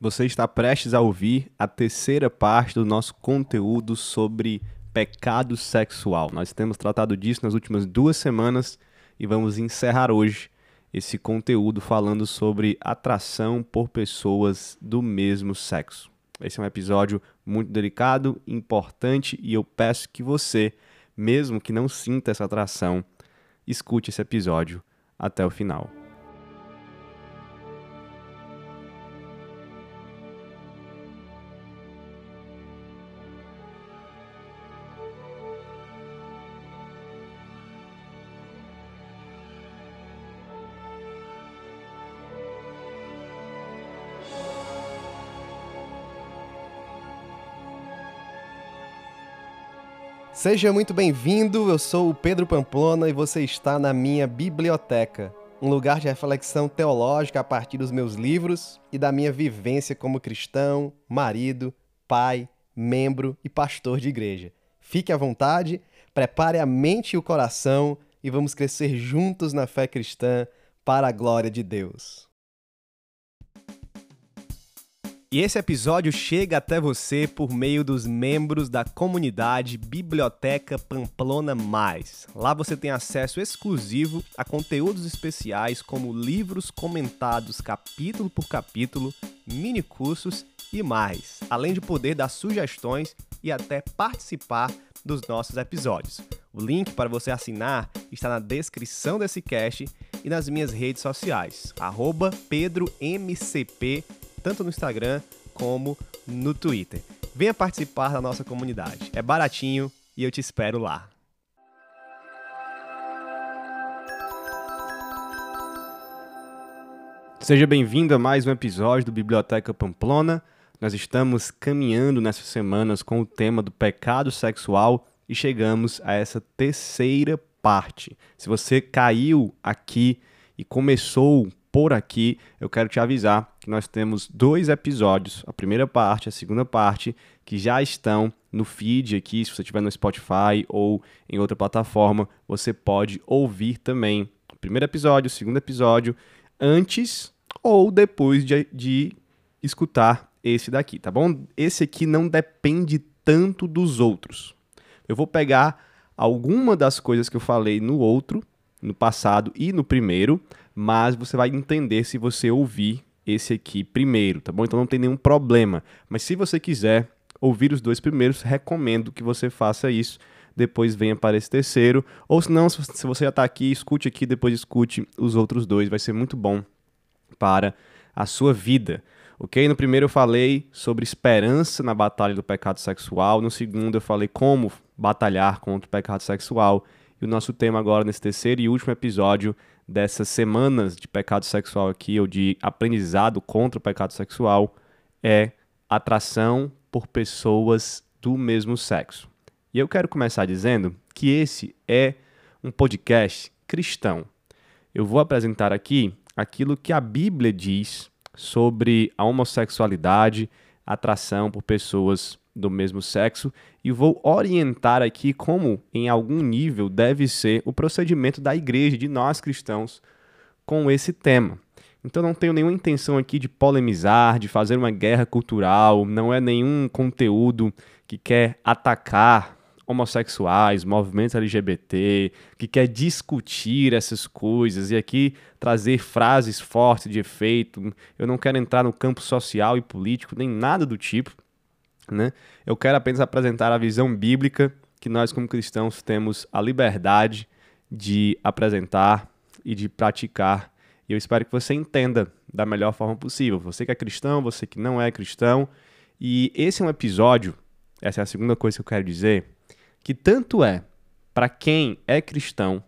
Você está prestes a ouvir a terceira parte do nosso conteúdo sobre pecado sexual. Nós temos tratado disso nas últimas duas semanas e vamos encerrar hoje esse conteúdo falando sobre atração por pessoas do mesmo sexo. Esse é um episódio muito delicado, importante e eu peço que você, mesmo que não sinta essa atração, escute esse episódio até o final. Seja muito bem-vindo, eu sou o Pedro Pamplona e você está na minha biblioteca, um lugar de reflexão teológica a partir dos meus livros e da minha vivência como cristão, marido, pai, membro e pastor de igreja. Fique à vontade, prepare a mente e o coração e vamos crescer juntos na fé cristã para a glória de Deus. E esse episódio chega até você por meio dos membros da comunidade Biblioteca Pamplona Mais. Lá você tem acesso exclusivo a conteúdos especiais como livros comentados capítulo por capítulo, mini cursos e mais, além de poder dar sugestões e até participar dos nossos episódios. O link para você assinar está na descrição desse cast e nas minhas redes sociais, PedroMCP tanto no Instagram como no Twitter. Venha participar da nossa comunidade. É baratinho e eu te espero lá. Seja bem-vindo a mais um episódio do Biblioteca Pamplona. Nós estamos caminhando nessas semanas com o tema do pecado sexual e chegamos a essa terceira parte. Se você caiu aqui e começou por aqui, eu quero te avisar que nós temos dois episódios, a primeira parte, a segunda parte, que já estão no feed aqui, se você estiver no Spotify ou em outra plataforma, você pode ouvir também o primeiro episódio, o segundo episódio, antes ou depois de, de escutar esse daqui, tá bom? Esse aqui não depende tanto dos outros. Eu vou pegar alguma das coisas que eu falei no outro, no passado e no primeiro, mas você vai entender se você ouvir esse aqui primeiro, tá bom? Então não tem nenhum problema. Mas se você quiser ouvir os dois primeiros, recomendo que você faça isso. Depois venha para esse terceiro. Ou se não, se você já está aqui, escute aqui, depois escute os outros dois. Vai ser muito bom para a sua vida. Ok? No primeiro eu falei sobre esperança na batalha do pecado sexual. No segundo eu falei como batalhar contra o pecado sexual. E o nosso tema agora nesse terceiro e último episódio dessas semanas de pecado sexual aqui, ou de aprendizado contra o pecado sexual, é atração por pessoas do mesmo sexo. E eu quero começar dizendo que esse é um podcast cristão. Eu vou apresentar aqui aquilo que a Bíblia diz sobre a homossexualidade, atração por pessoas do mesmo sexo e vou orientar aqui como, em algum nível, deve ser o procedimento da igreja, de nós cristãos, com esse tema. Então não tenho nenhuma intenção aqui de polemizar, de fazer uma guerra cultural, não é nenhum conteúdo que quer atacar homossexuais, movimentos LGBT, que quer discutir essas coisas e aqui trazer frases fortes de efeito. Eu não quero entrar no campo social e político, nem nada do tipo. Né? Eu quero apenas apresentar a visão bíblica que nós, como cristãos, temos a liberdade de apresentar e de praticar. E eu espero que você entenda da melhor forma possível. Você que é cristão, você que não é cristão. E esse é um episódio, essa é a segunda coisa que eu quero dizer, que tanto é para quem é cristão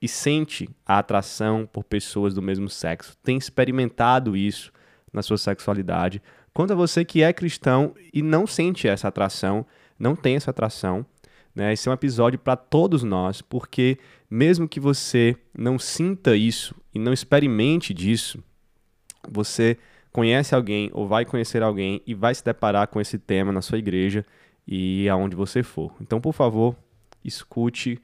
e sente a atração por pessoas do mesmo sexo, tem experimentado isso na sua sexualidade, quanto a você que é cristão e não sente essa atração, não tem essa atração. Né? Esse é um episódio para todos nós, porque mesmo que você não sinta isso e não experimente disso, você conhece alguém ou vai conhecer alguém e vai se deparar com esse tema na sua igreja e aonde você for. Então, por favor, escute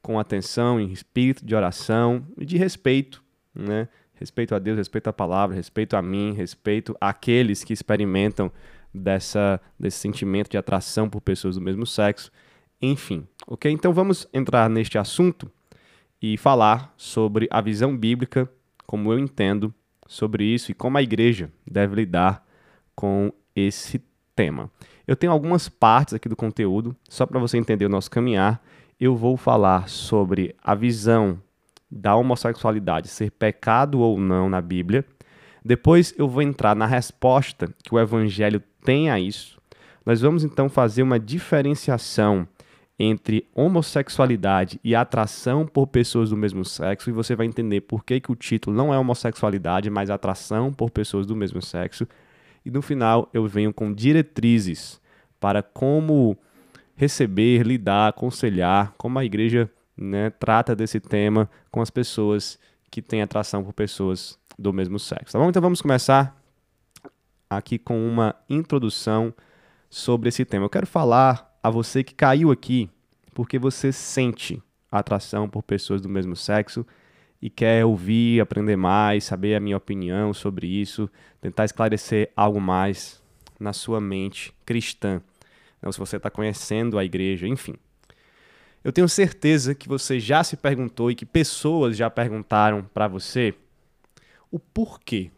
com atenção, em espírito de oração e de respeito, né? Respeito a Deus, respeito à palavra, respeito a mim, respeito àqueles que experimentam dessa, desse sentimento de atração por pessoas do mesmo sexo. Enfim, ok? Então vamos entrar neste assunto e falar sobre a visão bíblica, como eu entendo sobre isso e como a igreja deve lidar com esse tema. Eu tenho algumas partes aqui do conteúdo, só para você entender o nosso caminhar. Eu vou falar sobre a visão da homossexualidade ser pecado ou não na Bíblia. Depois eu vou entrar na resposta que o Evangelho tem a isso. Nós vamos então fazer uma diferenciação entre homossexualidade e atração por pessoas do mesmo sexo, e você vai entender por que, que o título não é homossexualidade, mas atração por pessoas do mesmo sexo. E no final eu venho com diretrizes para como receber, lidar, aconselhar, como a igreja né, trata desse tema com as pessoas que têm atração por pessoas do mesmo sexo. Tá bom? Então vamos começar aqui com uma introdução sobre esse tema. Eu quero falar a você que caiu aqui porque você sente atração por pessoas do mesmo sexo e quer ouvir, aprender mais, saber a minha opinião sobre isso, tentar esclarecer algo mais na sua mente cristã. Então, se você está conhecendo a igreja, enfim. Eu tenho certeza que você já se perguntou e que pessoas já perguntaram para você o porquê.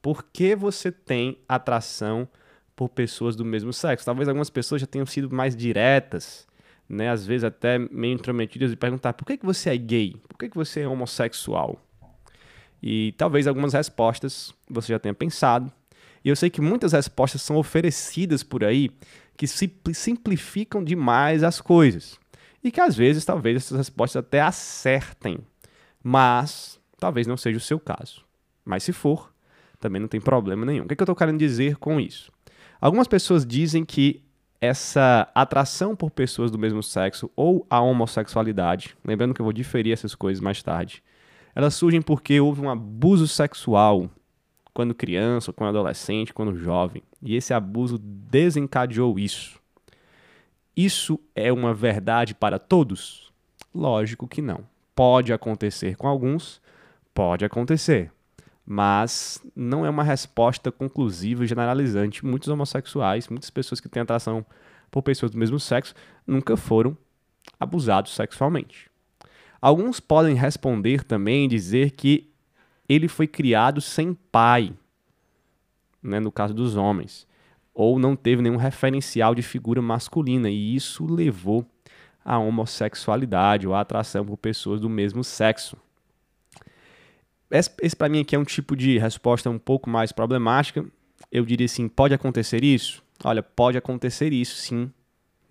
Por que você tem atração por pessoas do mesmo sexo? Talvez algumas pessoas já tenham sido mais diretas né, às vezes até meio intrometidas, e perguntar por que, que você é gay? Por que, que você é homossexual? E talvez algumas respostas você já tenha pensado. E eu sei que muitas respostas são oferecidas por aí que simplificam demais as coisas. E que às vezes, talvez, essas respostas até acertem. Mas talvez não seja o seu caso. Mas se for, também não tem problema nenhum. O que, é que eu estou querendo dizer com isso? Algumas pessoas dizem que essa atração por pessoas do mesmo sexo ou a homossexualidade, lembrando que eu vou diferir essas coisas mais tarde, elas surgem porque houve um abuso sexual quando criança, quando adolescente, quando jovem, e esse abuso desencadeou isso. Isso é uma verdade para todos? Lógico que não. Pode acontecer com alguns, pode acontecer, mas não é uma resposta conclusiva e generalizante. Muitos homossexuais, muitas pessoas que têm atração por pessoas do mesmo sexo, nunca foram abusados sexualmente. Alguns podem responder também e dizer que ele foi criado sem pai, né, no caso dos homens, ou não teve nenhum referencial de figura masculina, e isso levou à homossexualidade ou à atração por pessoas do mesmo sexo. Esse, esse para mim aqui é um tipo de resposta um pouco mais problemática. Eu diria assim, pode acontecer isso? Olha, pode acontecer isso, sim.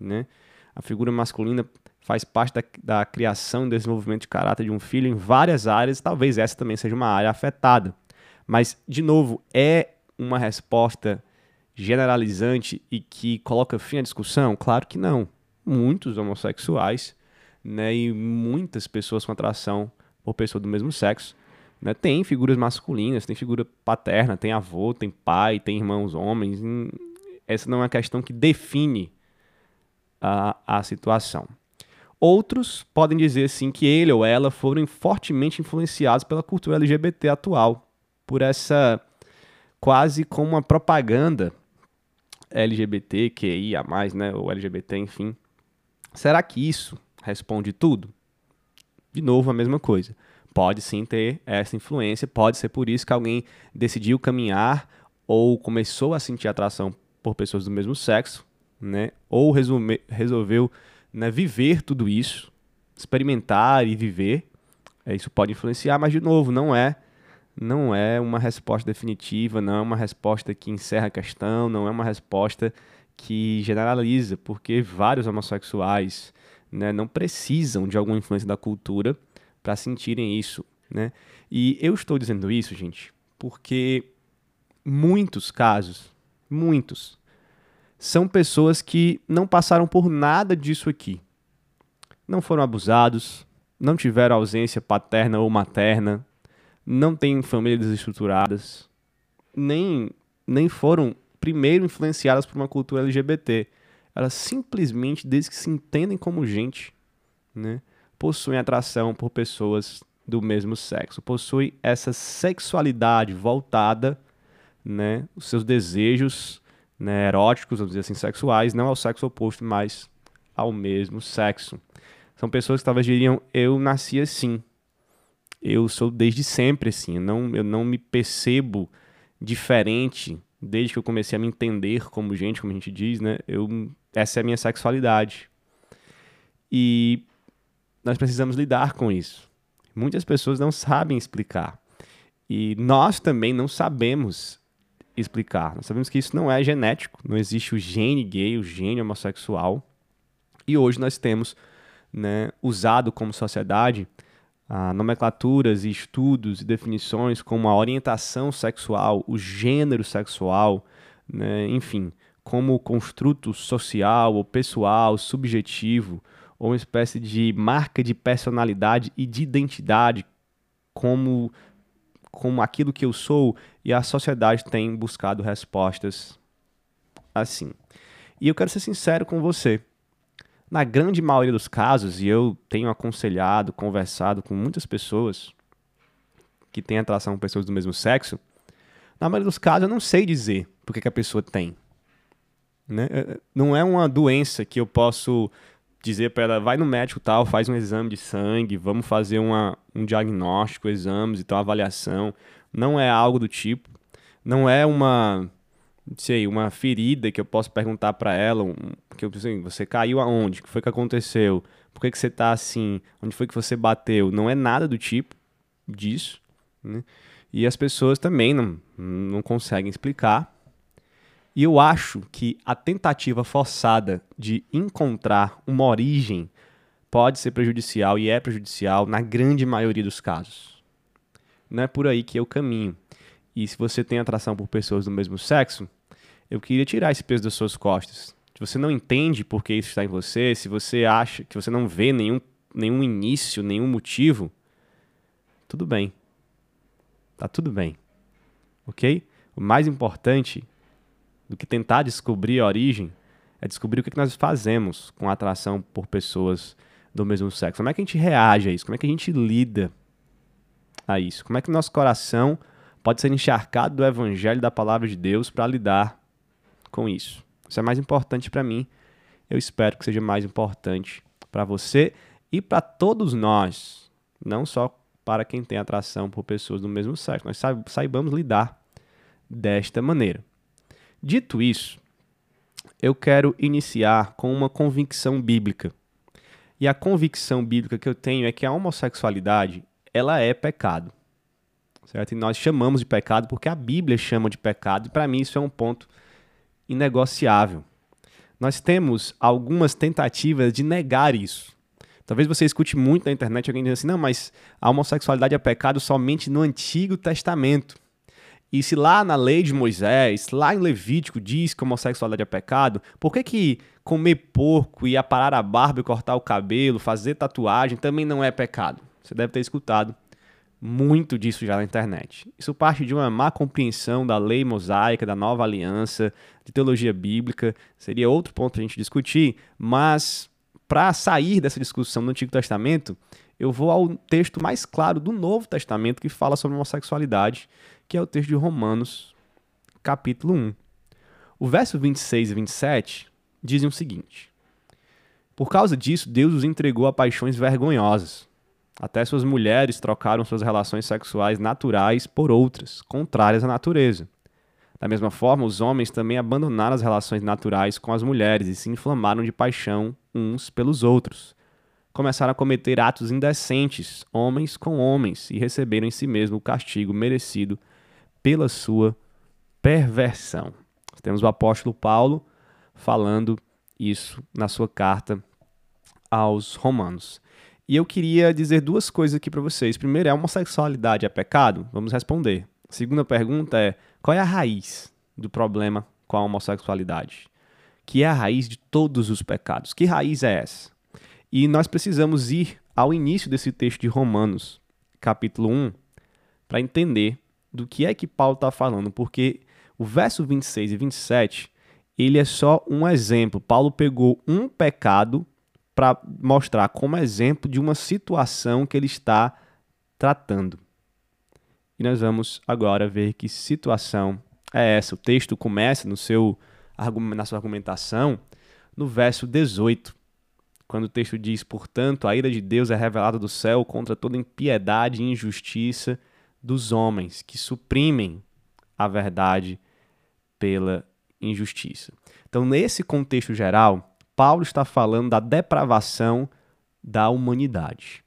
Né? A figura masculina faz parte da, da criação e desenvolvimento de caráter de um filho em várias áreas, talvez essa também seja uma área afetada. Mas, de novo, é uma resposta generalizante e que coloca fim à discussão? Claro que não. Muitos homossexuais né, e muitas pessoas com atração por pessoa do mesmo sexo né? Tem figuras masculinas, tem figura paterna, tem avô, tem pai, tem irmãos homens. Essa não é uma questão que define a, a situação. Outros podem dizer sim que ele ou ela foram fortemente influenciados pela cultura LGBT atual, por essa quase como uma propaganda LGBT, QIA+, né, ou LGBT, enfim. Será que isso responde tudo? De novo, a mesma coisa pode sim ter essa influência, pode ser por isso que alguém decidiu caminhar ou começou a sentir atração por pessoas do mesmo sexo, né? Ou resume, resolveu né, viver tudo isso, experimentar e viver. É, isso pode influenciar, mas de novo, não é não é uma resposta definitiva, não é uma resposta que encerra a questão, não é uma resposta que generaliza, porque vários homossexuais né, não precisam de alguma influência da cultura para sentirem isso, né? E eu estou dizendo isso, gente, porque muitos casos, muitos, são pessoas que não passaram por nada disso aqui. Não foram abusados, não tiveram ausência paterna ou materna, não têm famílias desestruturadas, nem, nem foram primeiro influenciadas por uma cultura LGBT. Elas simplesmente, desde que se entendem como gente, né, possuem atração por pessoas do mesmo sexo, possui essa sexualidade voltada, né, os seus desejos né, eróticos, vamos dizer assim, sexuais, não ao sexo oposto, mas ao mesmo sexo. São pessoas que talvez diriam: eu nasci assim, eu sou desde sempre assim, não, eu não me percebo diferente desde que eu comecei a me entender como gente, como a gente diz, né? Eu, essa é a minha sexualidade. E nós precisamos lidar com isso. Muitas pessoas não sabem explicar. E nós também não sabemos explicar. Nós sabemos que isso não é genético, não existe o gene gay, o gene homossexual. E hoje nós temos né, usado como sociedade ah, nomenclaturas e estudos e definições como a orientação sexual, o gênero sexual, né, enfim, como construto social ou pessoal, subjetivo, ou uma espécie de marca de personalidade e de identidade, como, como aquilo que eu sou, e a sociedade tem buscado respostas assim. E eu quero ser sincero com você. Na grande maioria dos casos, e eu tenho aconselhado, conversado com muitas pessoas que têm atração com pessoas do mesmo sexo, na maioria dos casos eu não sei dizer por que, que a pessoa tem. Né? É, é, não é uma doença que eu posso dizer para ela, vai no médico tal, faz um exame de sangue, vamos fazer uma, um diagnóstico, exames e tal, avaliação. Não é algo do tipo. Não é uma sei, uma ferida que eu posso perguntar para ela, um, que eu assim, você caiu aonde? O que foi que aconteceu? Por que, que você tá assim? Onde foi que você bateu? Não é nada do tipo disso, né? E as pessoas também não, não conseguem explicar. E eu acho que a tentativa forçada de encontrar uma origem pode ser prejudicial e é prejudicial na grande maioria dos casos. Não é por aí que eu caminho. E se você tem atração por pessoas do mesmo sexo, eu queria tirar esse peso das suas costas. Se você não entende por que isso está em você, se você acha que você não vê nenhum, nenhum início, nenhum motivo, tudo bem. Tá tudo bem. Ok? O mais importante do que tentar descobrir a origem é descobrir o que nós fazemos com a atração por pessoas do mesmo sexo. Como é que a gente reage a isso? Como é que a gente lida a isso? Como é que o nosso coração pode ser encharcado do evangelho da palavra de Deus para lidar com isso. Isso é mais importante para mim. Eu espero que seja mais importante para você e para todos nós, não só para quem tem atração por pessoas do mesmo sexo. Nós saibamos lidar desta maneira. Dito isso, eu quero iniciar com uma convicção bíblica. E a convicção bíblica que eu tenho é que a homossexualidade, ela é pecado certo? E nós chamamos de pecado porque a Bíblia chama de pecado, e para mim isso é um ponto inegociável. Nós temos algumas tentativas de negar isso. Talvez você escute muito na internet alguém dizendo assim: não, mas a homossexualidade é pecado somente no Antigo Testamento. E se lá na lei de Moisés, lá em Levítico, diz que homossexualidade é pecado, por que, que comer porco e aparar a barba e cortar o cabelo, fazer tatuagem também não é pecado? Você deve ter escutado muito disso já na internet. Isso parte de uma má compreensão da lei mosaica, da nova aliança, de teologia bíblica. Seria outro ponto a gente discutir, mas para sair dessa discussão do Antigo Testamento, eu vou ao texto mais claro do Novo Testamento que fala sobre homossexualidade, que é o texto de Romanos, capítulo 1. O verso 26 e 27 dizem o seguinte: Por causa disso, Deus os entregou a paixões vergonhosas até suas mulheres trocaram suas relações sexuais naturais por outras, contrárias à natureza. Da mesma forma, os homens também abandonaram as relações naturais com as mulheres e se inflamaram de paixão uns pelos outros. Começaram a cometer atos indecentes, homens com homens, e receberam em si mesmo o castigo merecido pela sua perversão. Temos o apóstolo Paulo falando isso na sua carta aos Romanos. E eu queria dizer duas coisas aqui para vocês. Primeiro, é a homossexualidade é pecado? Vamos responder. Segunda pergunta é: qual é a raiz do problema com a homossexualidade? Que é a raiz de todos os pecados. Que raiz é essa? E nós precisamos ir ao início desse texto de Romanos, capítulo 1, para entender do que é que Paulo está falando, porque o verso 26 e 27, ele é só um exemplo. Paulo pegou um pecado para mostrar como exemplo de uma situação que ele está tratando. E nós vamos agora ver que situação é essa. O texto começa no seu, na sua argumentação no verso 18, quando o texto diz: Portanto, a ira de Deus é revelada do céu contra toda impiedade e injustiça dos homens que suprimem a verdade pela injustiça. Então, nesse contexto geral, Paulo está falando da depravação da humanidade.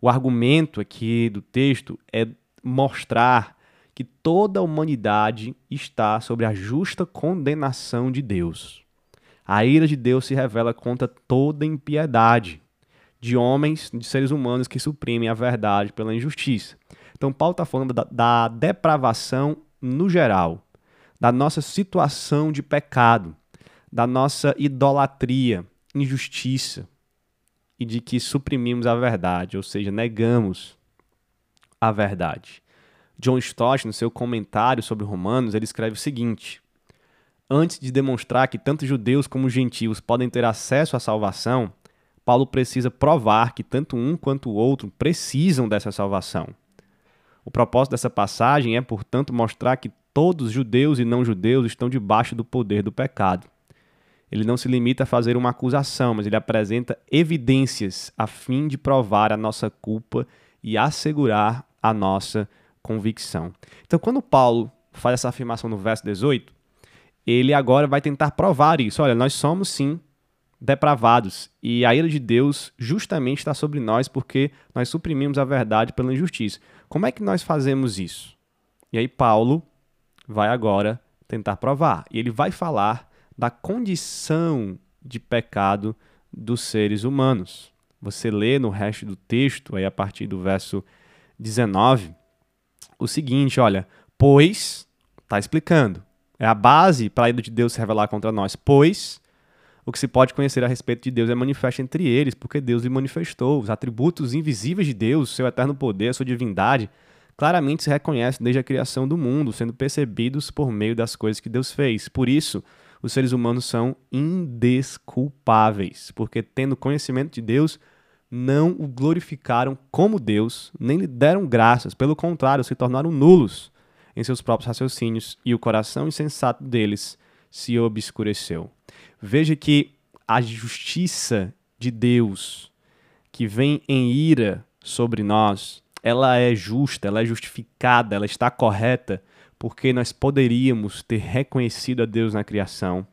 O argumento aqui do texto é mostrar que toda a humanidade está sob a justa condenação de Deus. A ira de Deus se revela contra toda impiedade de homens, de seres humanos que suprimem a verdade pela injustiça. Então, Paulo está falando da, da depravação no geral, da nossa situação de pecado, da nossa idolatria, injustiça e de que suprimimos a verdade, ou seja, negamos a verdade. John Stott, no seu comentário sobre Romanos, ele escreve o seguinte: Antes de demonstrar que tanto judeus como gentios podem ter acesso à salvação, Paulo precisa provar que tanto um quanto o outro precisam dessa salvação. O propósito dessa passagem é, portanto, mostrar que todos, judeus e não judeus, estão debaixo do poder do pecado. Ele não se limita a fazer uma acusação, mas ele apresenta evidências a fim de provar a nossa culpa e assegurar a nossa convicção. Então, quando Paulo faz essa afirmação no verso 18, ele agora vai tentar provar isso. Olha, nós somos sim depravados e a ira de Deus justamente está sobre nós porque nós suprimimos a verdade pela injustiça. Como é que nós fazemos isso? E aí Paulo vai agora tentar provar. E ele vai falar da condição de pecado dos seres humanos. Você lê no resto do texto, aí a partir do verso 19, o seguinte, olha, pois, está explicando, é a base para a ira de Deus se revelar contra nós. Pois o que se pode conhecer a respeito de Deus é manifesto entre eles, porque Deus lhe manifestou. Os atributos invisíveis de Deus, seu eterno poder, sua divindade, claramente se reconhecem desde a criação do mundo, sendo percebidos por meio das coisas que Deus fez. Por isso, os seres humanos são indesculpáveis, porque tendo conhecimento de Deus, não o glorificaram como Deus, nem lhe deram graças, pelo contrário, se tornaram nulos em seus próprios raciocínios, e o coração insensato deles se obscureceu. Veja que a justiça de Deus, que vem em ira sobre nós, ela é justa, ela é justificada, ela está correta, porque nós poderíamos ter reconhecido a Deus na criação,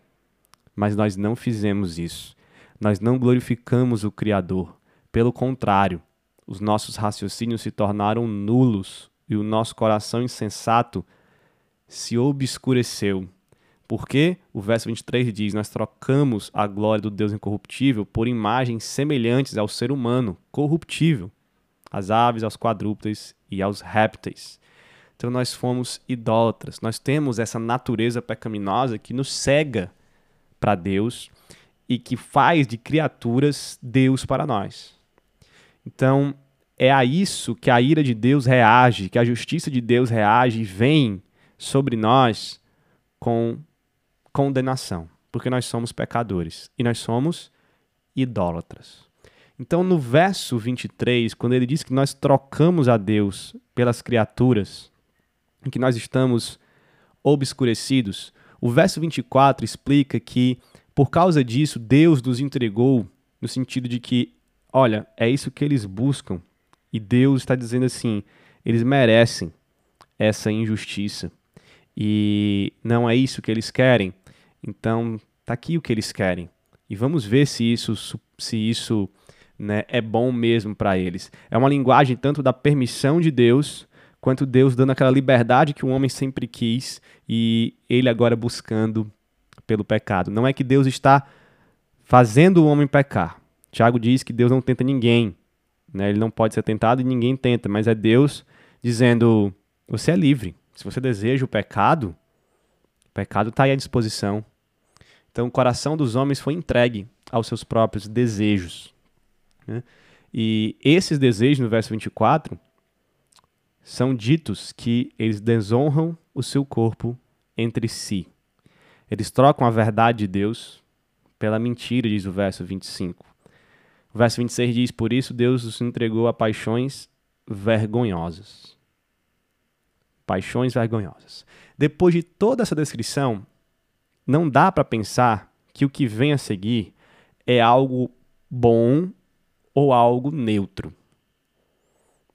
mas nós não fizemos isso. Nós não glorificamos o Criador. Pelo contrário, os nossos raciocínios se tornaram nulos e o nosso coração insensato se obscureceu. Porque o verso 23 diz: Nós trocamos a glória do Deus incorruptível por imagens semelhantes ao ser humano corruptível, às aves, aos quadrúpedes e aos répteis. Então nós fomos idólatras. Nós temos essa natureza pecaminosa que nos cega para Deus e que faz de criaturas Deus para nós. Então, é a isso que a ira de Deus reage, que a justiça de Deus reage e vem sobre nós com condenação, porque nós somos pecadores e nós somos idólatras. Então, no verso 23, quando ele diz que nós trocamos a Deus pelas criaturas, em que nós estamos obscurecidos, o verso 24 explica que, por causa disso, Deus nos entregou, no sentido de que, olha, é isso que eles buscam, e Deus está dizendo assim: eles merecem essa injustiça. E não é isso que eles querem. Então, tá aqui o que eles querem. E vamos ver se isso, se isso né, é bom mesmo para eles. É uma linguagem tanto da permissão de Deus, quanto Deus dando aquela liberdade que o homem sempre quis e ele agora buscando pelo pecado. Não é que Deus está fazendo o homem pecar. Tiago diz que Deus não tenta ninguém, né? Ele não pode ser tentado e ninguém tenta, mas é Deus dizendo: você é livre. Se você deseja o pecado, o pecado está aí à disposição. Então o coração dos homens foi entregue aos seus próprios desejos. Né? E esses desejos, no verso 24, são ditos que eles desonram o seu corpo entre si. Eles trocam a verdade de Deus pela mentira, diz o verso 25. O verso 26 diz: Por isso Deus os entregou a paixões vergonhosas. Paixões vergonhosas. Depois de toda essa descrição, não dá para pensar que o que vem a seguir é algo bom ou algo neutro.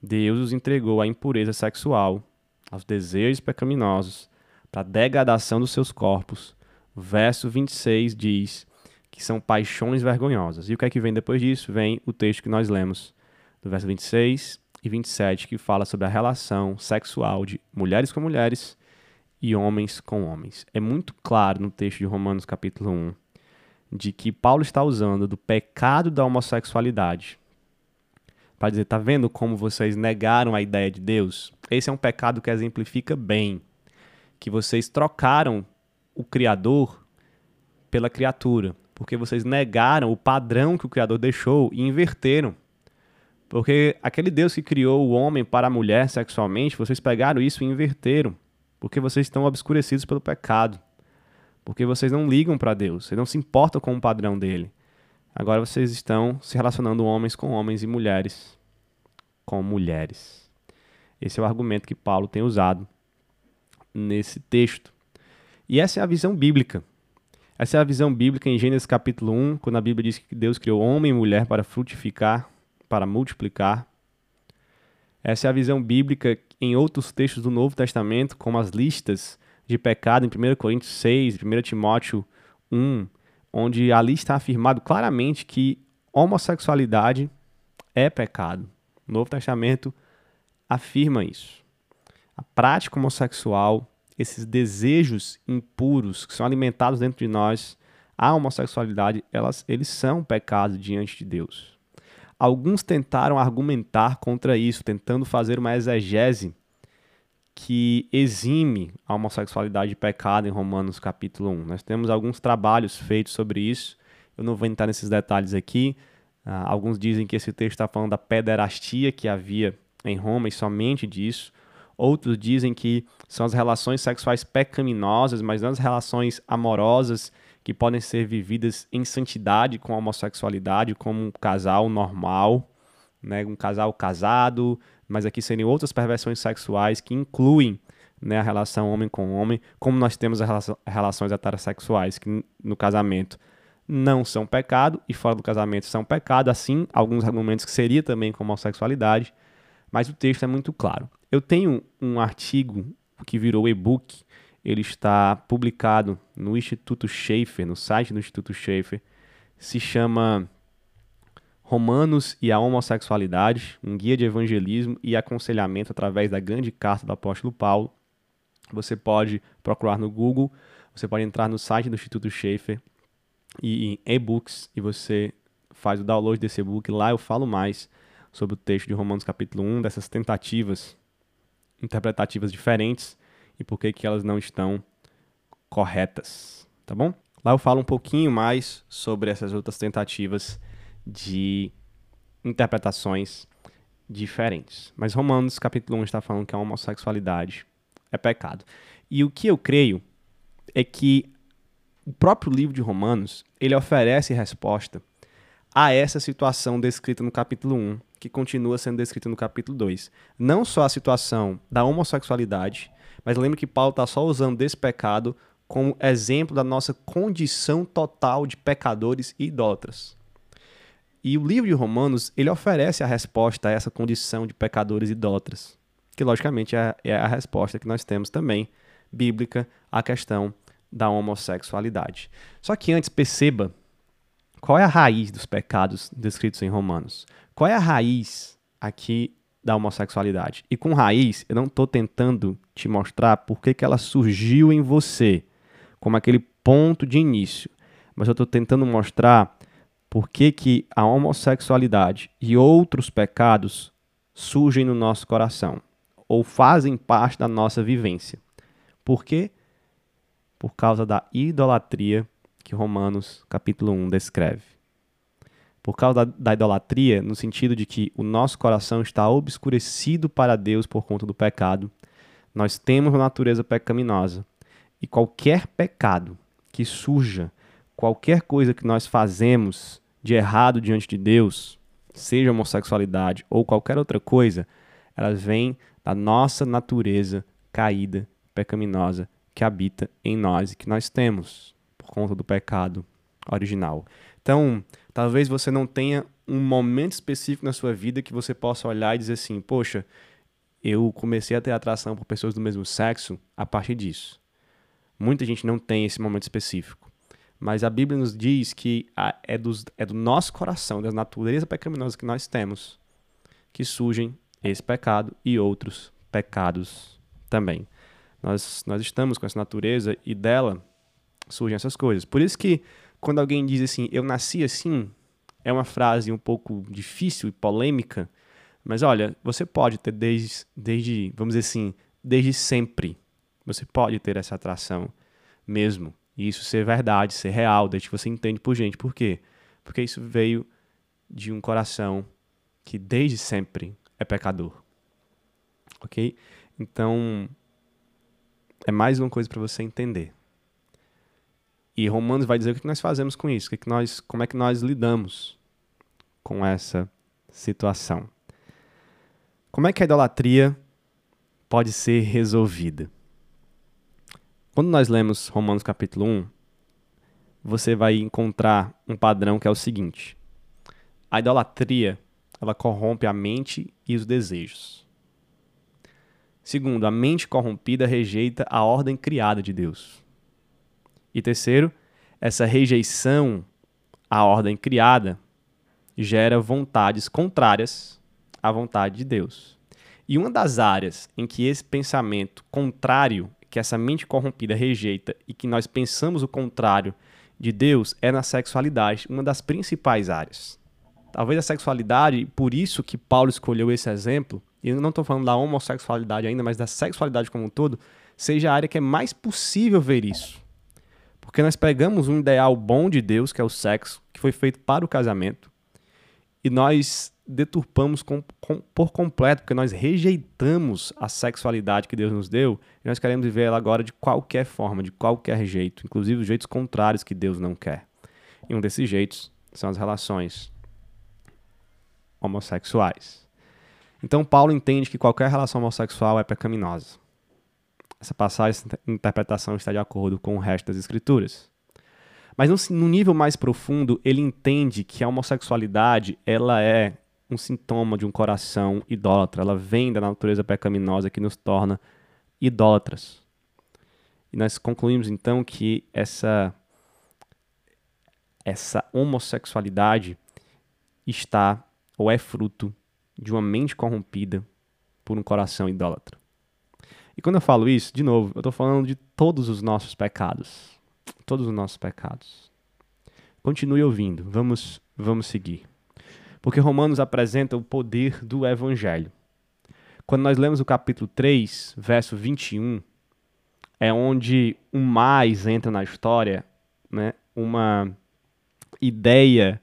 Deus os entregou à impureza sexual, aos desejos pecaminosos, para a degradação dos seus corpos. Verso 26 diz que são paixões vergonhosas. E o que é que vem depois disso? Vem o texto que nós lemos, do verso 26 e 27, que fala sobre a relação sexual de mulheres com mulheres e homens com homens. É muito claro no texto de Romanos capítulo 1 de que Paulo está usando do pecado da homossexualidade para dizer, tá vendo como vocês negaram a ideia de Deus? Esse é um pecado que exemplifica bem que vocês trocaram o criador pela criatura, porque vocês negaram o padrão que o criador deixou e inverteram. Porque aquele Deus que criou o homem para a mulher sexualmente, vocês pegaram isso e inverteram, porque vocês estão obscurecidos pelo pecado. Porque vocês não ligam para Deus, vocês não se importam com o padrão dele. Agora vocês estão se relacionando homens com homens e mulheres com mulheres. Esse é o argumento que Paulo tem usado nesse texto. E essa é a visão bíblica. Essa é a visão bíblica em Gênesis capítulo 1, quando a Bíblia diz que Deus criou homem e mulher para frutificar, para multiplicar. Essa é a visão bíblica em outros textos do Novo Testamento, como as listas de pecado em 1 Coríntios 6, 1 Timóteo 1, onde ali está afirmado claramente que homossexualidade é pecado. O Novo Testamento afirma isso. A prática homossexual, esses desejos impuros que são alimentados dentro de nós, a homossexualidade, elas, eles são pecados diante de Deus. Alguns tentaram argumentar contra isso, tentando fazer uma exegese que exime a homossexualidade de pecado em Romanos capítulo 1. Nós temos alguns trabalhos feitos sobre isso. Eu não vou entrar nesses detalhes aqui. Uh, alguns dizem que esse texto está falando da pederastia que havia em Roma e somente disso. Outros dizem que são as relações sexuais pecaminosas, mas não as relações amorosas que podem ser vividas em santidade com a homossexualidade, como um casal normal, né, um casal casado, mas aqui seriam outras perversões sexuais que incluem né, a relação homem com homem, como nós temos as relações heterossexuais, que no casamento não são pecado e fora do casamento são pecado, assim, alguns argumentos que seria também como homossexualidade, mas o texto é muito claro. Eu tenho um artigo que virou e-book, ele está publicado no Instituto Schaefer, no site do Instituto Schaefer, se chama Romanos e a Homossexualidade, um guia de evangelismo e aconselhamento através da grande carta do apóstolo Paulo. Você pode procurar no Google, você pode entrar no site do Instituto Schaefer e em e-books e você faz o download desse e-book. Lá eu falo mais sobre o texto de Romanos capítulo 1, dessas tentativas interpretativas diferentes e por que que elas não estão corretas, tá bom? Lá eu falo um pouquinho mais sobre essas outras tentativas de interpretações diferentes. Mas Romanos capítulo 1 está falando que a homossexualidade é pecado. E o que eu creio é que o próprio livro de Romanos, ele oferece resposta a essa situação descrita no capítulo 1, que continua sendo descrita no capítulo 2. Não só a situação da homossexualidade, mas lembre que Paulo está só usando desse pecado como exemplo da nossa condição total de pecadores e idólatras. E o livro de Romanos, ele oferece a resposta a essa condição de pecadores idólatras, que logicamente é, é a resposta que nós temos também, bíblica, à questão da homossexualidade. Só que antes, perceba qual é a raiz dos pecados descritos em Romanos. Qual é a raiz aqui da homossexualidade? E com raiz, eu não estou tentando te mostrar por que, que ela surgiu em você, como aquele ponto de início, mas eu estou tentando mostrar por que, que a homossexualidade e outros pecados surgem no nosso coração ou fazem parte da nossa vivência. Por quê? Por causa da idolatria que Romanos capítulo 1 descreve. Por causa da, da idolatria, no sentido de que o nosso coração está obscurecido para Deus por conta do pecado, nós temos uma natureza pecaminosa. E qualquer pecado que surja, qualquer coisa que nós fazemos de errado diante de Deus, seja homossexualidade ou qualquer outra coisa, elas vêm da nossa natureza caída, pecaminosa, que habita em nós e que nós temos por conta do pecado original. Então, talvez você não tenha um momento específico na sua vida que você possa olhar e dizer assim: poxa, eu comecei a ter atração por pessoas do mesmo sexo a partir disso. Muita gente não tem esse momento específico. Mas a Bíblia nos diz que é, dos, é do nosso coração, da natureza pecaminosa que nós temos, que surgem esse pecado e outros pecados também. Nós, nós estamos com essa natureza e dela surgem essas coisas. Por isso que quando alguém diz assim, eu nasci assim, é uma frase um pouco difícil e polêmica, mas olha, você pode ter desde, desde vamos dizer assim, desde sempre. Você pode ter essa atração mesmo. E isso ser verdade, ser real, desde que você entende por gente. Por quê? Porque isso veio de um coração que desde sempre é pecador. Ok? Então, é mais uma coisa para você entender. E Romanos vai dizer o que nós fazemos com isso, o que nós, como é que nós lidamos com essa situação. Como é que a idolatria pode ser resolvida? Quando nós lemos Romanos capítulo 1, você vai encontrar um padrão que é o seguinte: a idolatria ela corrompe a mente e os desejos. Segundo, a mente corrompida rejeita a ordem criada de Deus. E terceiro, essa rejeição à ordem criada gera vontades contrárias à vontade de Deus. E uma das áreas em que esse pensamento contrário, que essa mente corrompida rejeita e que nós pensamos o contrário de Deus é na sexualidade, uma das principais áreas. Talvez a sexualidade, por isso que Paulo escolheu esse exemplo, e eu não estou falando da homossexualidade ainda, mas da sexualidade como um todo, seja a área que é mais possível ver isso. Porque nós pegamos um ideal bom de Deus, que é o sexo, que foi feito para o casamento, e nós deturpamos com, com, por completo, porque nós rejeitamos a sexualidade que Deus nos deu, e nós queremos viver ela agora de qualquer forma, de qualquer jeito, inclusive os jeitos contrários que Deus não quer. E um desses jeitos são as relações homossexuais. Então, Paulo entende que qualquer relação homossexual é pecaminosa. Essa passagem, essa interpretação está de acordo com o resto das Escrituras. Mas no, no nível mais profundo, ele entende que a homossexualidade ela é um sintoma de um coração idólatra. Ela vem da natureza pecaminosa que nos torna idólatras. E nós concluímos então que essa essa homossexualidade está ou é fruto de uma mente corrompida por um coração idólatra. E quando eu falo isso, de novo, eu estou falando de todos os nossos pecados. Todos os nossos pecados. Continue ouvindo, vamos, vamos seguir. Porque Romanos apresenta o poder do Evangelho. Quando nós lemos o capítulo 3, verso 21, é onde o mais entra na história, né? uma ideia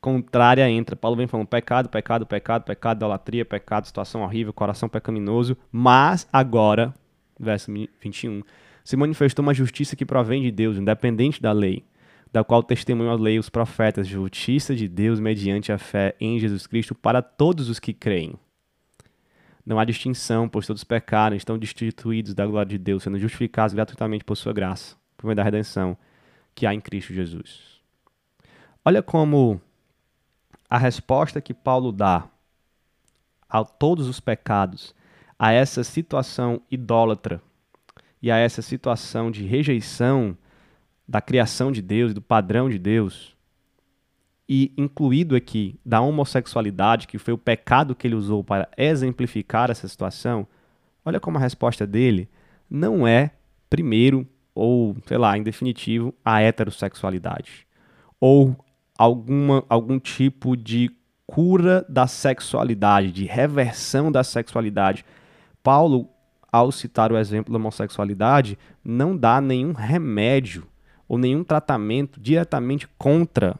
contrária entra. Paulo vem falando pecado, pecado, pecado, pecado, idolatria, pecado, situação horrível, coração pecaminoso, mas agora, verso 21, se manifestou uma justiça que provém de Deus, independente da lei, da qual testemunham a lei os profetas, justiça de Deus mediante a fé em Jesus Cristo para todos os que creem. Não há distinção, pois todos pecaram, estão destituídos da glória de Deus, sendo justificados gratuitamente por sua graça, por meio da redenção que há em Cristo Jesus. Olha como a resposta que Paulo dá a todos os pecados, a essa situação idólatra e a essa situação de rejeição da criação de Deus, do padrão de Deus, e incluído aqui da homossexualidade, que foi o pecado que ele usou para exemplificar essa situação, olha como a resposta dele não é, primeiro, ou, sei lá, em definitivo, a heterossexualidade, ou alguma, algum tipo de cura da sexualidade, de reversão da sexualidade. Paulo, ao citar o exemplo da homossexualidade, não dá nenhum remédio ou nenhum tratamento diretamente contra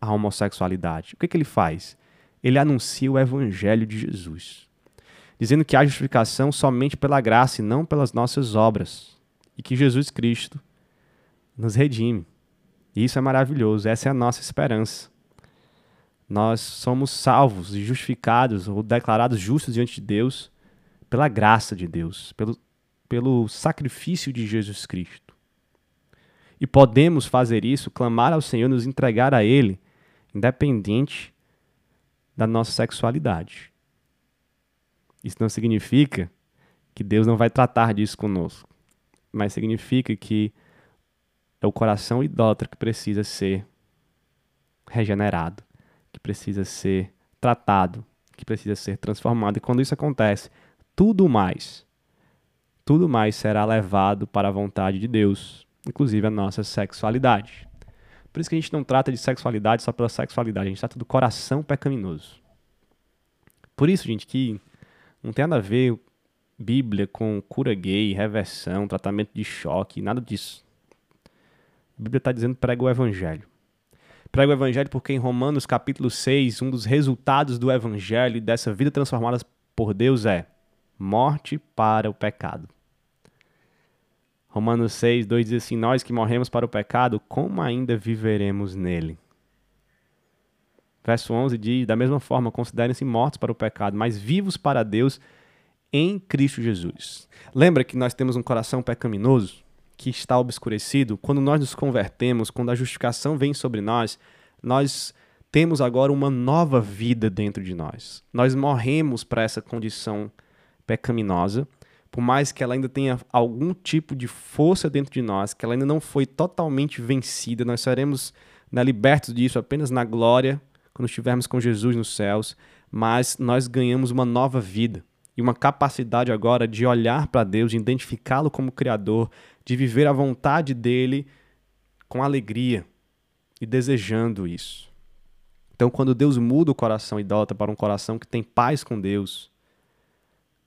a homossexualidade. O que, que ele faz? Ele anuncia o evangelho de Jesus, dizendo que há justificação somente pela graça e não pelas nossas obras, e que Jesus Cristo nos redime. E isso é maravilhoso, essa é a nossa esperança. Nós somos salvos e justificados ou declarados justos diante de Deus pela graça de Deus, pelo, pelo sacrifício de Jesus Cristo. E podemos fazer isso, clamar ao Senhor, nos entregar a Ele, independente da nossa sexualidade. Isso não significa que Deus não vai tratar disso conosco, mas significa que é o coração idólatra que precisa ser regenerado, que precisa ser tratado, que precisa ser transformado. E quando isso acontece, tudo mais, tudo mais será levado para a vontade de Deus, inclusive a nossa sexualidade. Por isso que a gente não trata de sexualidade só pela sexualidade, a gente trata do coração pecaminoso. Por isso, gente, que não tem nada a ver Bíblia com cura gay, reversão, tratamento de choque, nada disso. A Bíblia está dizendo prega o evangelho. Prega o evangelho porque em Romanos capítulo 6, um dos resultados do evangelho e dessa vida transformada por Deus é morte para o pecado. Romanos 6, 2 diz assim: Nós que morremos para o pecado, como ainda viveremos nele? Verso 11 diz: Da mesma forma, considerem-se mortos para o pecado, mas vivos para Deus em Cristo Jesus. Lembra que nós temos um coração pecaminoso? que está obscurecido, quando nós nos convertemos, quando a justificação vem sobre nós, nós temos agora uma nova vida dentro de nós. Nós morremos para essa condição pecaminosa, por mais que ela ainda tenha algum tipo de força dentro de nós, que ela ainda não foi totalmente vencida, nós seremos né, libertos disso apenas na glória, quando estivermos com Jesus nos céus, mas nós ganhamos uma nova vida e uma capacidade agora de olhar para Deus, de identificá-lo como Criador, de viver a vontade dele com alegria e desejando isso. Então, quando Deus muda o coração idólatra para um coração que tem paz com Deus,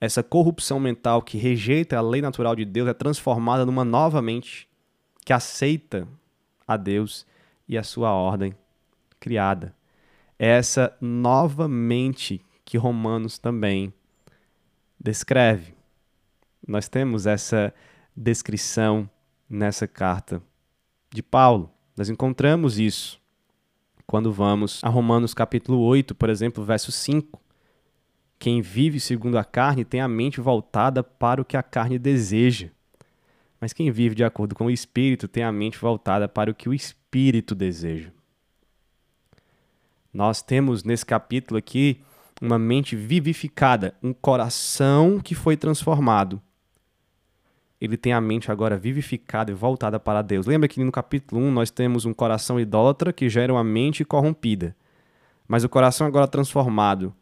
essa corrupção mental que rejeita a lei natural de Deus é transformada numa nova mente que aceita a Deus e a sua ordem criada. É essa nova mente que Romanos também descreve. Nós temos essa descrição nessa carta de Paulo. Nós encontramos isso quando vamos a Romanos capítulo 8, por exemplo, verso 5. Quem vive segundo a carne tem a mente voltada para o que a carne deseja. Mas quem vive de acordo com o Espírito tem a mente voltada para o que o Espírito deseja. Nós temos nesse capítulo aqui uma mente vivificada, um coração que foi transformado. Ele tem a mente agora vivificada e voltada para Deus. Lembra que no capítulo 1 nós temos um coração idólatra que gera uma mente corrompida. Mas o coração agora transformado,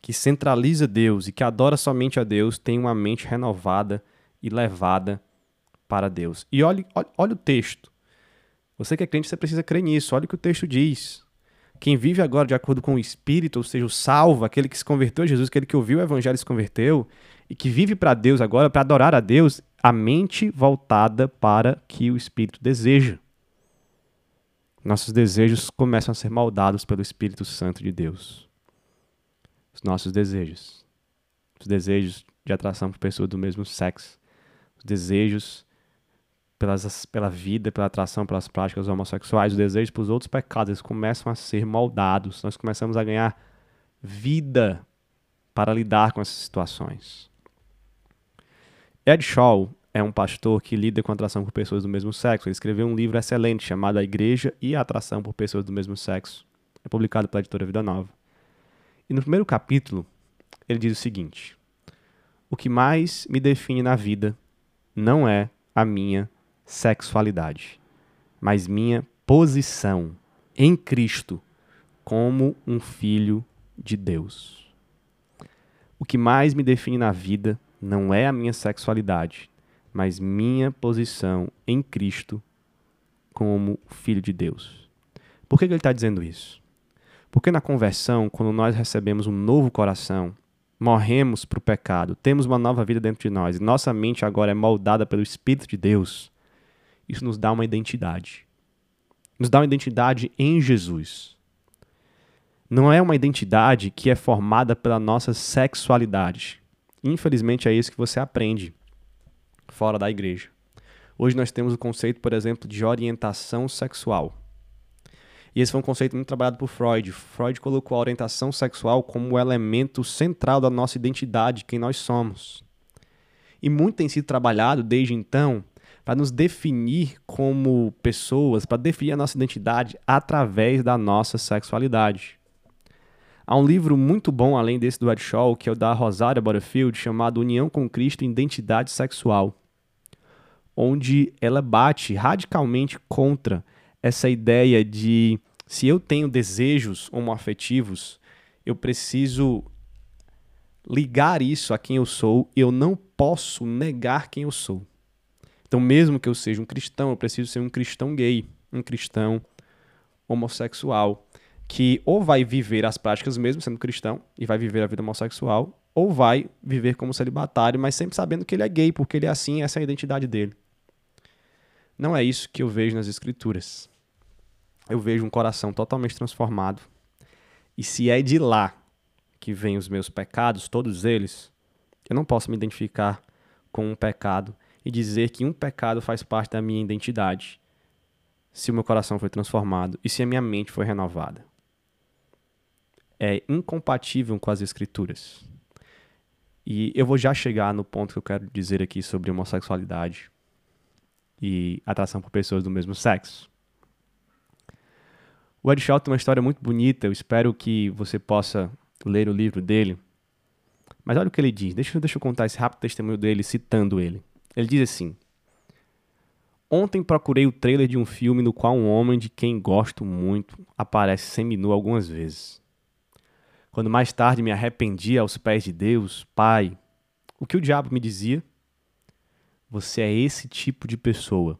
que centraliza Deus e que adora somente a Deus, tem uma mente renovada e levada para Deus. E olhe, olhe, o texto. Você que é crente, você precisa crer nisso. Olha o que o texto diz. Quem vive agora de acordo com o Espírito, ou seja, o salvo, aquele que se converteu a Jesus, aquele que ouviu o Evangelho e se converteu, e que vive para Deus agora, para adorar a Deus, a mente voltada para que o Espírito deseja. Nossos desejos começam a ser moldados pelo Espírito Santo de Deus. Os nossos desejos. Os desejos de atração por pessoas do mesmo sexo. Os desejos pelas, pela vida, pela atração pelas práticas homossexuais, o desejo para os outros pecados, eles começam a ser moldados. Nós começamos a ganhar vida para lidar com essas situações. Ed Shaw é um pastor que lida com atração por pessoas do mesmo sexo. Ele escreveu um livro excelente chamado A Igreja e a Atração por Pessoas do Mesmo Sexo. É publicado pela editora Vida Nova. E no primeiro capítulo, ele diz o seguinte: O que mais me define na vida não é a minha sexualidade, mas minha posição em Cristo como um filho de Deus. O que mais me define na vida não é a minha sexualidade, mas minha posição em Cristo como filho de Deus. Por que, que ele está dizendo isso? Porque na conversão, quando nós recebemos um novo coração, morremos para o pecado, temos uma nova vida dentro de nós, e nossa mente agora é moldada pelo Espírito de Deus, isso nos dá uma identidade. Nos dá uma identidade em Jesus. Não é uma identidade que é formada pela nossa sexualidade. Infelizmente é isso que você aprende fora da igreja. Hoje nós temos o conceito, por exemplo, de orientação sexual. E esse foi um conceito muito trabalhado por Freud. Freud colocou a orientação sexual como o elemento central da nossa identidade, quem nós somos. E muito tem sido trabalhado desde então para nos definir como pessoas, para definir a nossa identidade através da nossa sexualidade. Há um livro muito bom, além desse do Ed Shaw, que é o da Rosária Butterfield, chamado União com Cristo Identidade Sexual, onde ela bate radicalmente contra essa ideia de se eu tenho desejos homoafetivos, eu preciso ligar isso a quem eu sou e eu não posso negar quem eu sou. Então, mesmo que eu seja um cristão, eu preciso ser um cristão gay, um cristão homossexual, que ou vai viver as práticas mesmo sendo cristão e vai viver a vida homossexual, ou vai viver como celibatário, mas sempre sabendo que ele é gay, porque ele é assim, essa é a identidade dele. Não é isso que eu vejo nas escrituras. Eu vejo um coração totalmente transformado. E se é de lá que vêm os meus pecados, todos eles, eu não posso me identificar com um pecado e dizer que um pecado faz parte da minha identidade, se o meu coração foi transformado e se a minha mente foi renovada. É incompatível com as Escrituras. E eu vou já chegar no ponto que eu quero dizer aqui sobre homossexualidade e atração por pessoas do mesmo sexo. O Ed Shaw tem uma história muito bonita, eu espero que você possa ler o livro dele. Mas olha o que ele diz, deixa, deixa eu contar esse rápido testemunho dele citando ele. Ele diz assim: Ontem procurei o trailer de um filme no qual um homem de quem gosto muito aparece seminu algumas vezes. Quando mais tarde me arrependi aos pés de Deus, Pai, o que o diabo me dizia? Você é esse tipo de pessoa.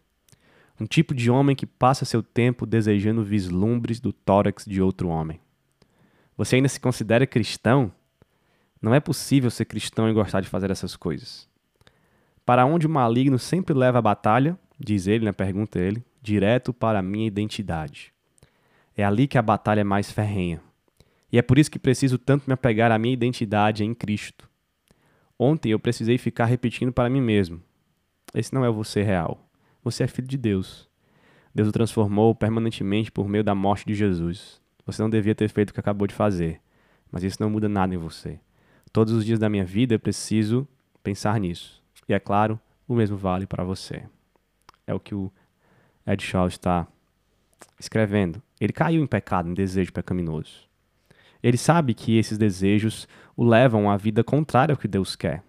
Um tipo de homem que passa seu tempo desejando vislumbres do tórax de outro homem. Você ainda se considera cristão? Não é possível ser cristão e gostar de fazer essas coisas. Para onde o maligno sempre leva a batalha, diz ele na pergunta ele, direto para a minha identidade. É ali que a batalha é mais ferrenha. E é por isso que preciso tanto me apegar à minha identidade em Cristo. Ontem eu precisei ficar repetindo para mim mesmo: esse não é o você real. Você é filho de Deus. Deus o transformou permanentemente por meio da morte de Jesus. Você não devia ter feito o que acabou de fazer, mas isso não muda nada em você. Todos os dias da minha vida eu preciso pensar nisso. E é claro, o mesmo vale para você. É o que o Ed Shaw está escrevendo. Ele caiu em pecado, em desejo pecaminoso. Ele sabe que esses desejos o levam à vida contrária ao que Deus quer.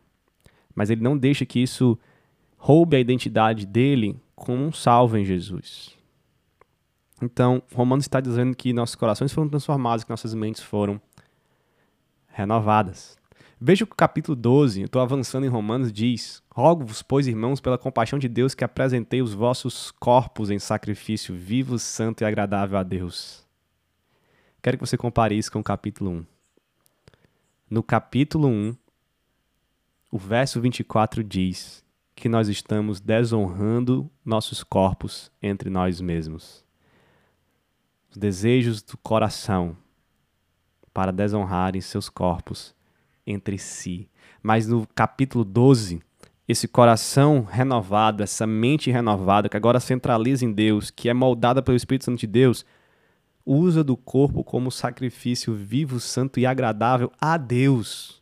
Mas ele não deixa que isso roube a identidade dele como um salvo em Jesus. Então, Romanos está dizendo que nossos corações foram transformados, que nossas mentes foram renovadas. Veja que o capítulo 12, eu estou avançando em Romanos, diz: Rogo-vos, pois, irmãos, pela compaixão de Deus, que apresentei os vossos corpos em sacrifício vivo, santo e agradável a Deus. Quero que você compare isso com o capítulo 1. No capítulo 1, o verso 24 diz que nós estamos desonrando nossos corpos entre nós mesmos. Os desejos do coração para desonrarem seus corpos entre si. Mas no capítulo 12, esse coração renovado, essa mente renovada, que agora centraliza em Deus, que é moldada pelo Espírito Santo de Deus, usa do corpo como sacrifício vivo, santo e agradável a Deus.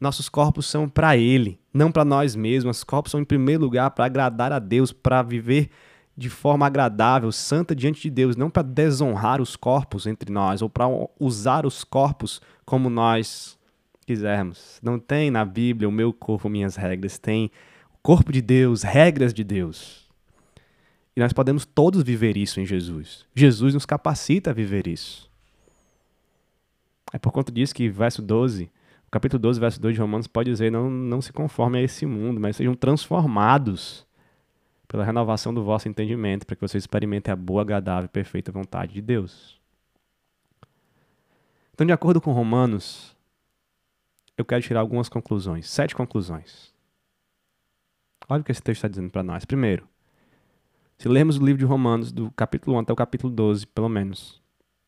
Nossos corpos são para Ele, não para nós mesmos. Os corpos são, em primeiro lugar, para agradar a Deus, para viver de forma agradável, santa diante de Deus, não para desonrar os corpos entre nós ou para usar os corpos como nós quisermos. Não tem na Bíblia o meu corpo, minhas regras. Tem o corpo de Deus, regras de Deus. E nós podemos todos viver isso em Jesus. Jesus nos capacita a viver isso. É por conta disso que verso 12, o capítulo 12, verso 2 de Romanos pode dizer: não, não se conformem a esse mundo, mas sejam transformados pela renovação do vosso entendimento, para que vocês experimentem a boa, agradável e perfeita vontade de Deus. Então, de acordo com Romanos, eu quero tirar algumas conclusões. Sete conclusões. Olha o que esse texto está dizendo para nós. Primeiro, se lermos o livro de Romanos, do capítulo 1 até o capítulo 12, pelo menos,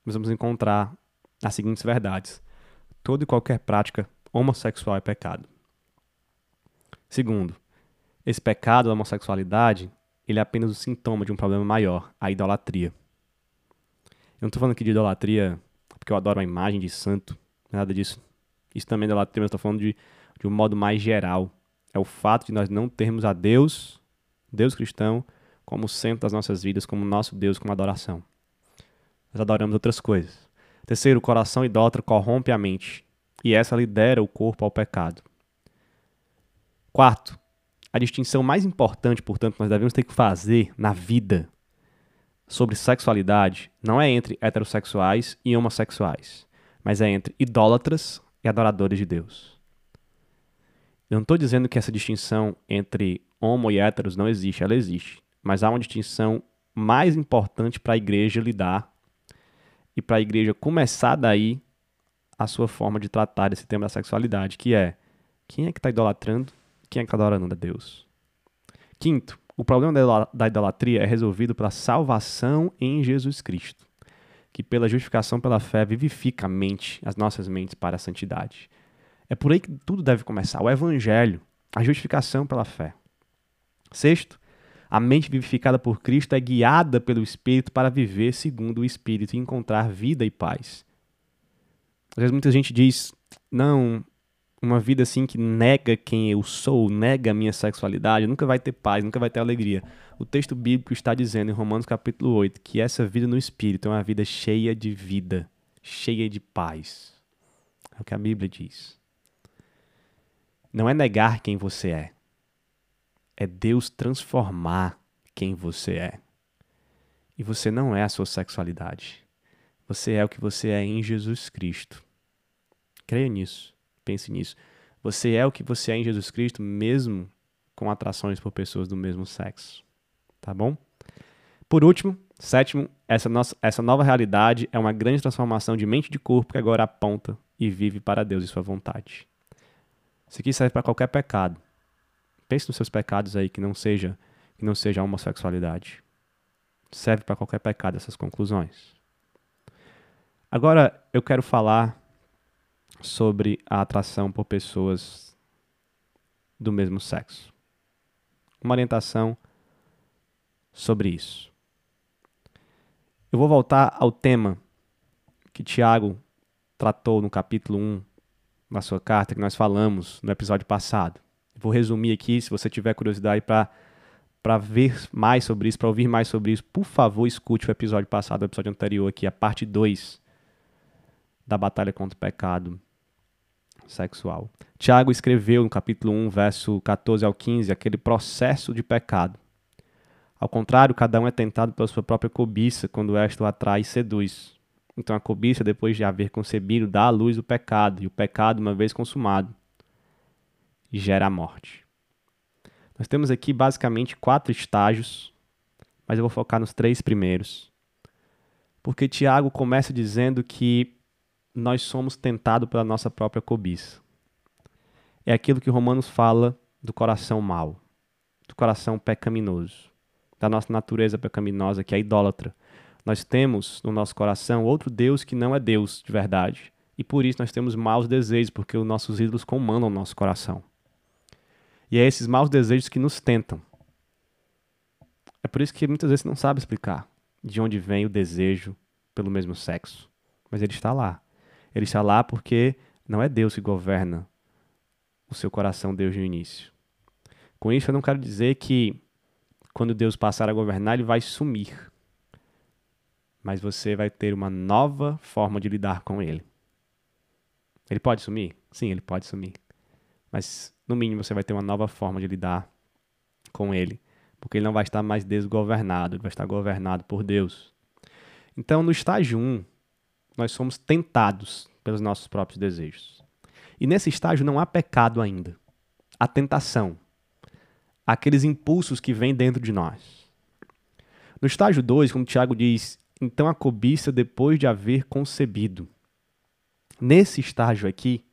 nós vamos encontrar as seguintes verdades: toda e qualquer prática homossexual é pecado. Segundo, esse pecado da homossexualidade ele é apenas o sintoma de um problema maior, a idolatria. Eu não estou falando aqui de idolatria porque eu adoro a imagem de santo, nada disso. Isso também é idolatria, mas estou falando de, de um modo mais geral. É o fato de nós não termos a Deus, Deus cristão, como centro das nossas vidas, como nosso Deus, como adoração. Nós adoramos outras coisas. Terceiro, o coração idólatra corrompe a mente, e essa lidera o corpo ao pecado. Quarto, a distinção mais importante, portanto, nós devemos ter que fazer na vida sobre sexualidade não é entre heterossexuais e homossexuais, mas é entre idólatras e adoradores de Deus. Eu não estou dizendo que essa distinção entre homo e héteros não existe, ela existe, mas há uma distinção mais importante para a igreja lidar e para a igreja começar daí a sua forma de tratar esse tema da sexualidade, que é quem é que está idolatrando, quem é que está adorando a Deus. Quinto, o problema da idolatria é resolvido pela salvação em Jesus Cristo, que pela justificação pela fé vivifica a mente, as nossas mentes para a santidade. É por aí que tudo deve começar, o evangelho, a justificação pela fé. Sexto, a mente vivificada por Cristo é guiada pelo Espírito para viver segundo o Espírito e encontrar vida e paz. Às vezes muita gente diz: não, uma vida assim que nega quem eu sou, nega a minha sexualidade, nunca vai ter paz, nunca vai ter alegria. O texto bíblico está dizendo em Romanos capítulo 8 que essa vida no espírito é uma vida cheia de vida, cheia de paz. É o que a Bíblia diz. Não é negar quem você é. É Deus transformar quem você é. E você não é a sua sexualidade. Você é o que você é em Jesus Cristo. Creia nisso. Pense nisso. Você é o que você é em Jesus Cristo, mesmo com atrações por pessoas do mesmo sexo. Tá bom? Por último, sétimo, essa, nossa, essa nova realidade é uma grande transformação de mente e de corpo que agora aponta e vive para Deus e sua vontade. Isso aqui serve para qualquer pecado. Pense nos seus pecados aí que não seja que não seja a homossexualidade. Serve para qualquer pecado essas conclusões. Agora eu quero falar sobre a atração por pessoas do mesmo sexo. Uma orientação sobre isso. Eu vou voltar ao tema que Tiago tratou no capítulo 1 da sua carta, que nós falamos no episódio passado. Vou resumir aqui, se você tiver curiosidade para ver mais sobre isso, para ouvir mais sobre isso, por favor, escute o episódio passado, o episódio anterior aqui, a parte 2 da batalha contra o pecado sexual. Tiago escreveu no capítulo 1, verso 14 ao 15, aquele processo de pecado. Ao contrário, cada um é tentado pela sua própria cobiça, quando esta o atrai e seduz. Então a cobiça, depois de haver concebido, dá à luz o pecado, e o pecado, uma vez consumado, gera a morte. Nós temos aqui basicamente quatro estágios, mas eu vou focar nos três primeiros. Porque Tiago começa dizendo que nós somos tentados pela nossa própria cobiça. É aquilo que Romanos fala do coração mau, do coração pecaminoso, da nossa natureza pecaminosa, que é idólatra. Nós temos no nosso coração outro Deus que não é Deus de verdade. E por isso nós temos maus desejos, porque os nossos ídolos comandam o nosso coração. E é esses maus desejos que nos tentam. É por isso que muitas vezes não sabe explicar de onde vem o desejo pelo mesmo sexo. Mas ele está lá. Ele está lá porque não é Deus que governa o seu coração desde o início. Com isso, eu não quero dizer que quando Deus passar a governar, ele vai sumir. Mas você vai ter uma nova forma de lidar com ele. Ele pode sumir? Sim, ele pode sumir. Mas, no mínimo, você vai ter uma nova forma de lidar com ele. Porque ele não vai estar mais desgovernado, ele vai estar governado por Deus. Então, no estágio 1, nós somos tentados pelos nossos próprios desejos. E nesse estágio não há pecado ainda. Há tentação. Há aqueles impulsos que vêm dentro de nós. No estágio 2, como Tiago diz, então a cobiça depois de haver concebido. Nesse estágio aqui,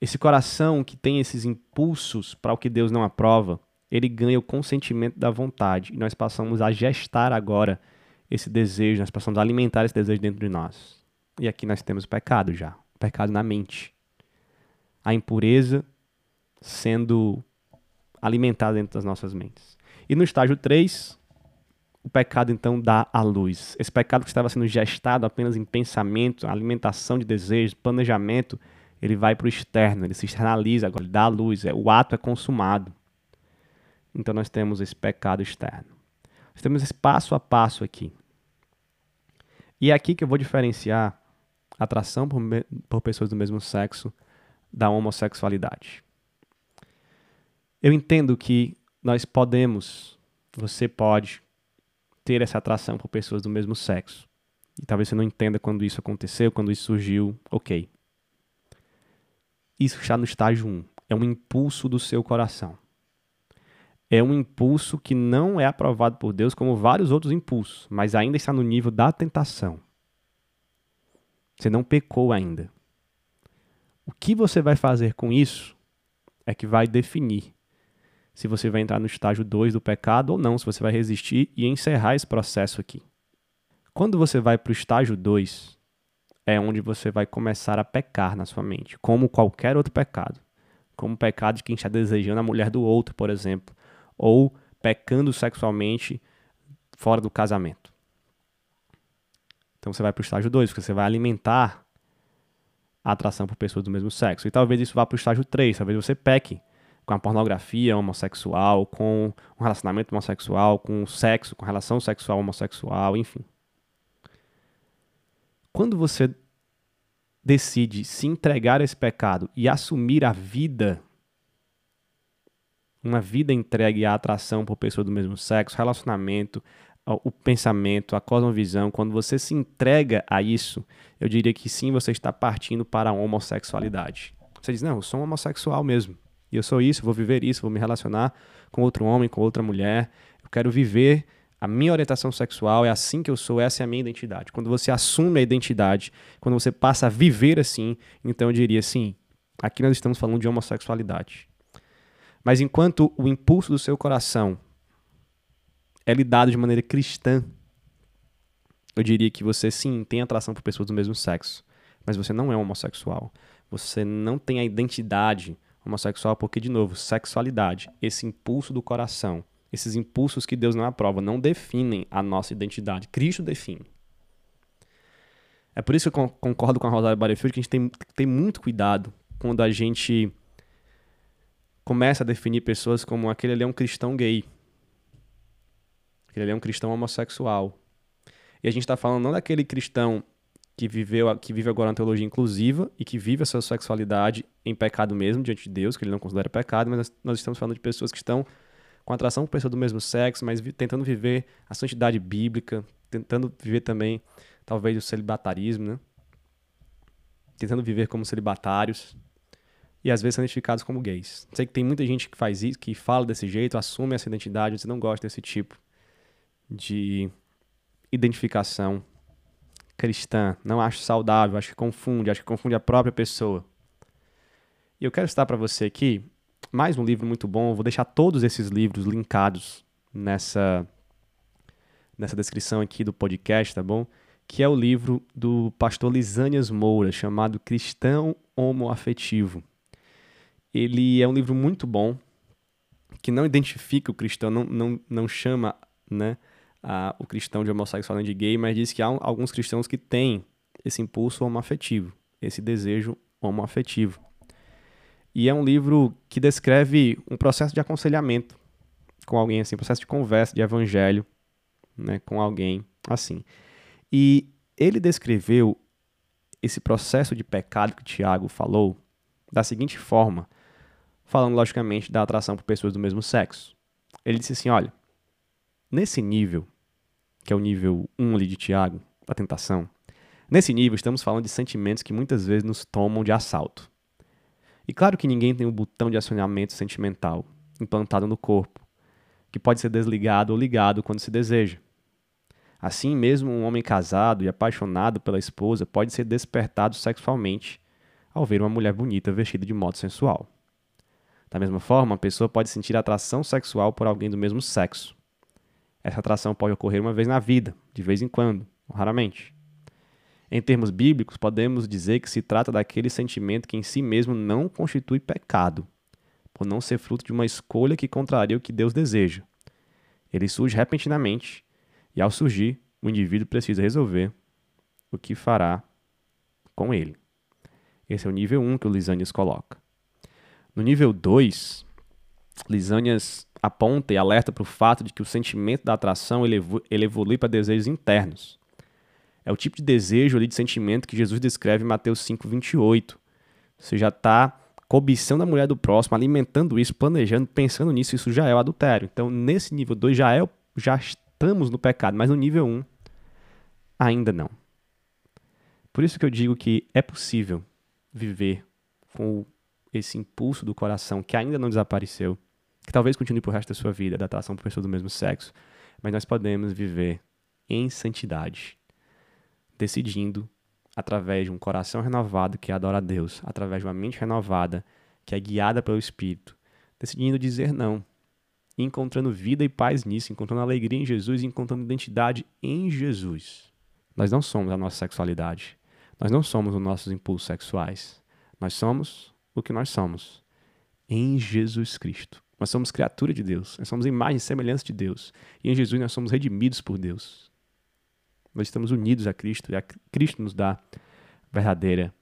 esse coração que tem esses impulsos para o que Deus não aprova, ele ganha o consentimento da vontade. E nós passamos a gestar agora esse desejo, nós passamos a alimentar esse desejo dentro de nós. E aqui nós temos o pecado já, o pecado na mente. A impureza sendo alimentada dentro das nossas mentes. E no estágio 3, o pecado então dá à luz? Esse pecado que estava sendo gestado apenas em pensamento, alimentação de desejos, planejamento, ele vai para o externo, ele se externaliza, agora ele dá à luz, é, o ato é consumado. Então nós temos esse pecado externo. Nós temos esse passo a passo aqui. E é aqui que eu vou diferenciar atração por, por pessoas do mesmo sexo da homossexualidade. Eu entendo que nós podemos, você pode, ter essa atração por pessoas do mesmo sexo. E talvez você não entenda quando isso aconteceu, quando isso surgiu, ok. Isso está no estágio 1. É um impulso do seu coração. É um impulso que não é aprovado por Deus como vários outros impulsos, mas ainda está no nível da tentação. Você não pecou ainda. O que você vai fazer com isso é que vai definir se você vai entrar no estágio 2 do pecado ou não, se você vai resistir e encerrar esse processo aqui. Quando você vai para o estágio 2, é onde você vai começar a pecar na sua mente, como qualquer outro pecado. Como o pecado de quem está desejando a mulher do outro, por exemplo, ou pecando sexualmente fora do casamento. Então você vai para o estágio 2, porque você vai alimentar a atração por pessoas do mesmo sexo. E talvez isso vá para o estágio 3, talvez você peque com a pornografia homossexual, com um relacionamento homossexual, com sexo, com relação sexual homossexual, enfim. Quando você decide se entregar a esse pecado e assumir a vida, uma vida entregue à atração por pessoas do mesmo sexo, relacionamento, o pensamento, a cosmovisão, quando você se entrega a isso, eu diria que sim, você está partindo para a homossexualidade. Você diz, não, eu sou um homossexual mesmo. E eu sou isso, vou viver isso, vou me relacionar com outro homem, com outra mulher. Eu quero viver a minha orientação sexual, é assim que eu sou, essa é a minha identidade. Quando você assume a identidade, quando você passa a viver assim, então eu diria assim: aqui nós estamos falando de homossexualidade. Mas enquanto o impulso do seu coração é lidado de maneira cristã, eu diria que você sim tem atração por pessoas do mesmo sexo, mas você não é homossexual. Você não tem a identidade homossexual, porque, de novo, sexualidade, esse impulso do coração, esses impulsos que Deus não aprova, não definem a nossa identidade. Cristo define. É por isso que eu concordo com a Rosário Barefield que a gente tem que ter muito cuidado quando a gente começa a definir pessoas como aquele ali é um cristão gay, aquele ali é um cristão homossexual. E a gente está falando não daquele cristão que viveu que vive agora uma teologia inclusiva e que vive a sua sexualidade em pecado mesmo diante de Deus, que ele não considera pecado, mas nós estamos falando de pessoas que estão com atração por pessoas do mesmo sexo, mas tentando viver a santidade bíblica, tentando viver também talvez o celibatarismo, né? Tentando viver como celibatários e às vezes são identificados como gays. Sei que tem muita gente que faz isso, que fala desse jeito, assume essa identidade, você não gosta desse tipo de identificação cristã. Não acho saudável, acho que confunde, acho que confunde a própria pessoa. E eu quero citar para você aqui mais um livro muito bom. Vou deixar todos esses livros linkados nessa nessa descrição aqui do podcast, tá bom? Que é o livro do pastor Lisânias Moura, chamado Cristão Homoafetivo. Ele é um livro muito bom, que não identifica o cristão, não, não, não chama né, a, o cristão de homossexual de gay, mas diz que há alguns cristãos que têm esse impulso homoafetivo, esse desejo homoafetivo. E é um livro que descreve um processo de aconselhamento com alguém assim, processo de conversa, de evangelho, né, com alguém assim. E ele descreveu esse processo de pecado que Tiago falou da seguinte forma, falando logicamente da atração por pessoas do mesmo sexo. Ele disse assim: olha, Nesse nível, que é o nível 1 ali de Tiago, a tentação, nesse nível estamos falando de sentimentos que muitas vezes nos tomam de assalto. E claro que ninguém tem um botão de acionamento sentimental implantado no corpo, que pode ser desligado ou ligado quando se deseja. Assim mesmo, um homem casado e apaixonado pela esposa pode ser despertado sexualmente ao ver uma mulher bonita vestida de modo sensual. Da mesma forma, uma pessoa pode sentir atração sexual por alguém do mesmo sexo, essa atração pode ocorrer uma vez na vida, de vez em quando, raramente. Em termos bíblicos, podemos dizer que se trata daquele sentimento que em si mesmo não constitui pecado, por não ser fruto de uma escolha que contraria o que Deus deseja. Ele surge repentinamente E ao surgir, o indivíduo precisa resolver o que fará com ele. Esse é o nível 1 que o Lisânias coloca. No nível 2, Lisânias aponta e alerta para o fato de que o sentimento da atração ele, evolui para desejos internos. É o tipo de desejo ali, de sentimento que Jesus descreve em Mateus 5,28. Você já está cobiçando a mulher do próximo, alimentando isso, planejando, pensando nisso, isso já é o adultério. Então, nesse nível 2 já, é, já estamos no pecado, mas no nível 1, um, ainda não. Por isso que eu digo que é possível viver com esse impulso do coração que ainda não desapareceu, que talvez continue pro resto da sua vida, da atração por pessoas do mesmo sexo, mas nós podemos viver em santidade, decidindo através de um coração renovado que adora a Deus, através de uma mente renovada que é guiada pelo Espírito, decidindo dizer não, encontrando vida e paz nisso, encontrando alegria em Jesus, encontrando identidade em Jesus. Nós não somos a nossa sexualidade. Nós não somos os nossos impulsos sexuais. Nós somos o que nós somos em Jesus Cristo. Nós somos criatura de Deus. Nós somos imagem e semelhança de Deus. E em Jesus nós somos redimidos por Deus. Nós estamos unidos a Cristo e a Cristo nos dá verdadeira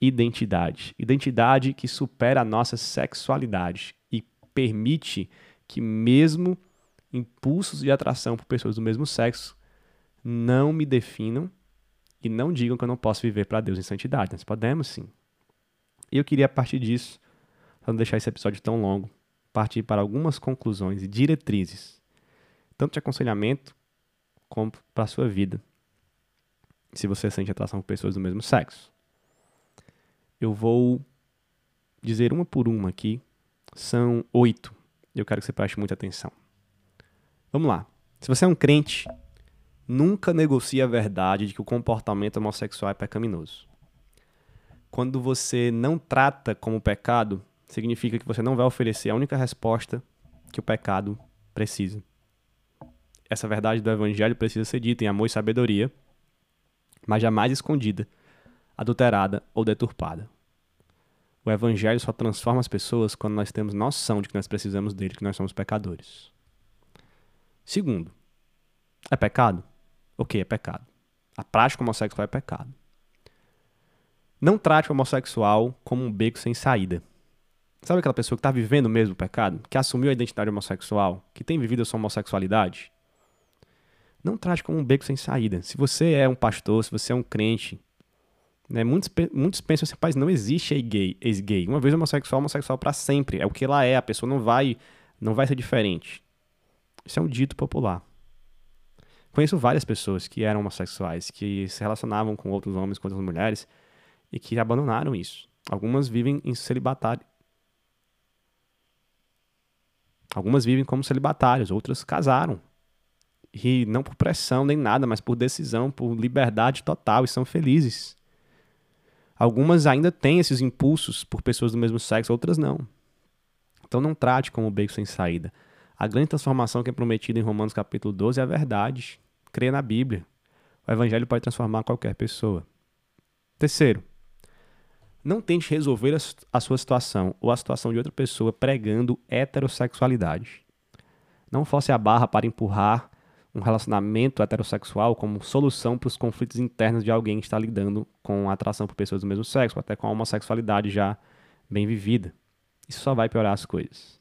identidade. Identidade que supera a nossa sexualidade e permite que, mesmo impulsos de atração por pessoas do mesmo sexo, não me definam e não digam que eu não posso viver para Deus em santidade. Nós podemos sim. E eu queria, a partir disso, para não deixar esse episódio tão longo, partir para algumas conclusões e diretrizes, tanto de aconselhamento como para a sua vida se você sente atração por pessoas do mesmo sexo. Eu vou dizer uma por uma aqui. São oito. Eu quero que você preste muita atenção. Vamos lá. Se você é um crente, nunca negocie a verdade de que o comportamento homossexual é pecaminoso. Quando você não trata como pecado, significa que você não vai oferecer a única resposta que o pecado precisa. Essa verdade do evangelho precisa ser dita em amor e sabedoria mas jamais escondida, adulterada ou deturpada. O Evangelho só transforma as pessoas quando nós temos noção de que nós precisamos dele, que nós somos pecadores. Segundo, é pecado? O que é pecado? A prática homossexual é pecado. Não trate o homossexual como um beco sem saída. Sabe aquela pessoa que está vivendo mesmo o pecado? Que assumiu a identidade homossexual? Que tem vivido a sua homossexualidade? Não trate como um beco sem saída. Se você é um pastor, se você é um crente, né, muitos, muitos pensam assim, rapaz, não existe ex-gay, ex-gay. Uma vez homossexual, homossexual para sempre. É o que ela é, a pessoa não vai, não vai ser diferente. Isso é um dito popular. Conheço várias pessoas que eram homossexuais, que se relacionavam com outros homens, com outras mulheres, e que abandonaram isso. Algumas vivem em celibatário. Algumas vivem como celibatários, outras casaram e não por pressão nem nada, mas por decisão, por liberdade total e são felizes. Algumas ainda têm esses impulsos por pessoas do mesmo sexo, outras não. Então não trate como beco sem saída. A grande transformação que é prometida em Romanos capítulo 12 é a verdade. Creia na Bíblia. O evangelho pode transformar qualquer pessoa. Terceiro, não tente resolver a sua situação ou a situação de outra pessoa pregando heterossexualidade. Não force a barra para empurrar um relacionamento heterossexual como solução para os conflitos internos de alguém que está lidando com a atração por pessoas do mesmo sexo, até com a homossexualidade já bem vivida. Isso só vai piorar as coisas.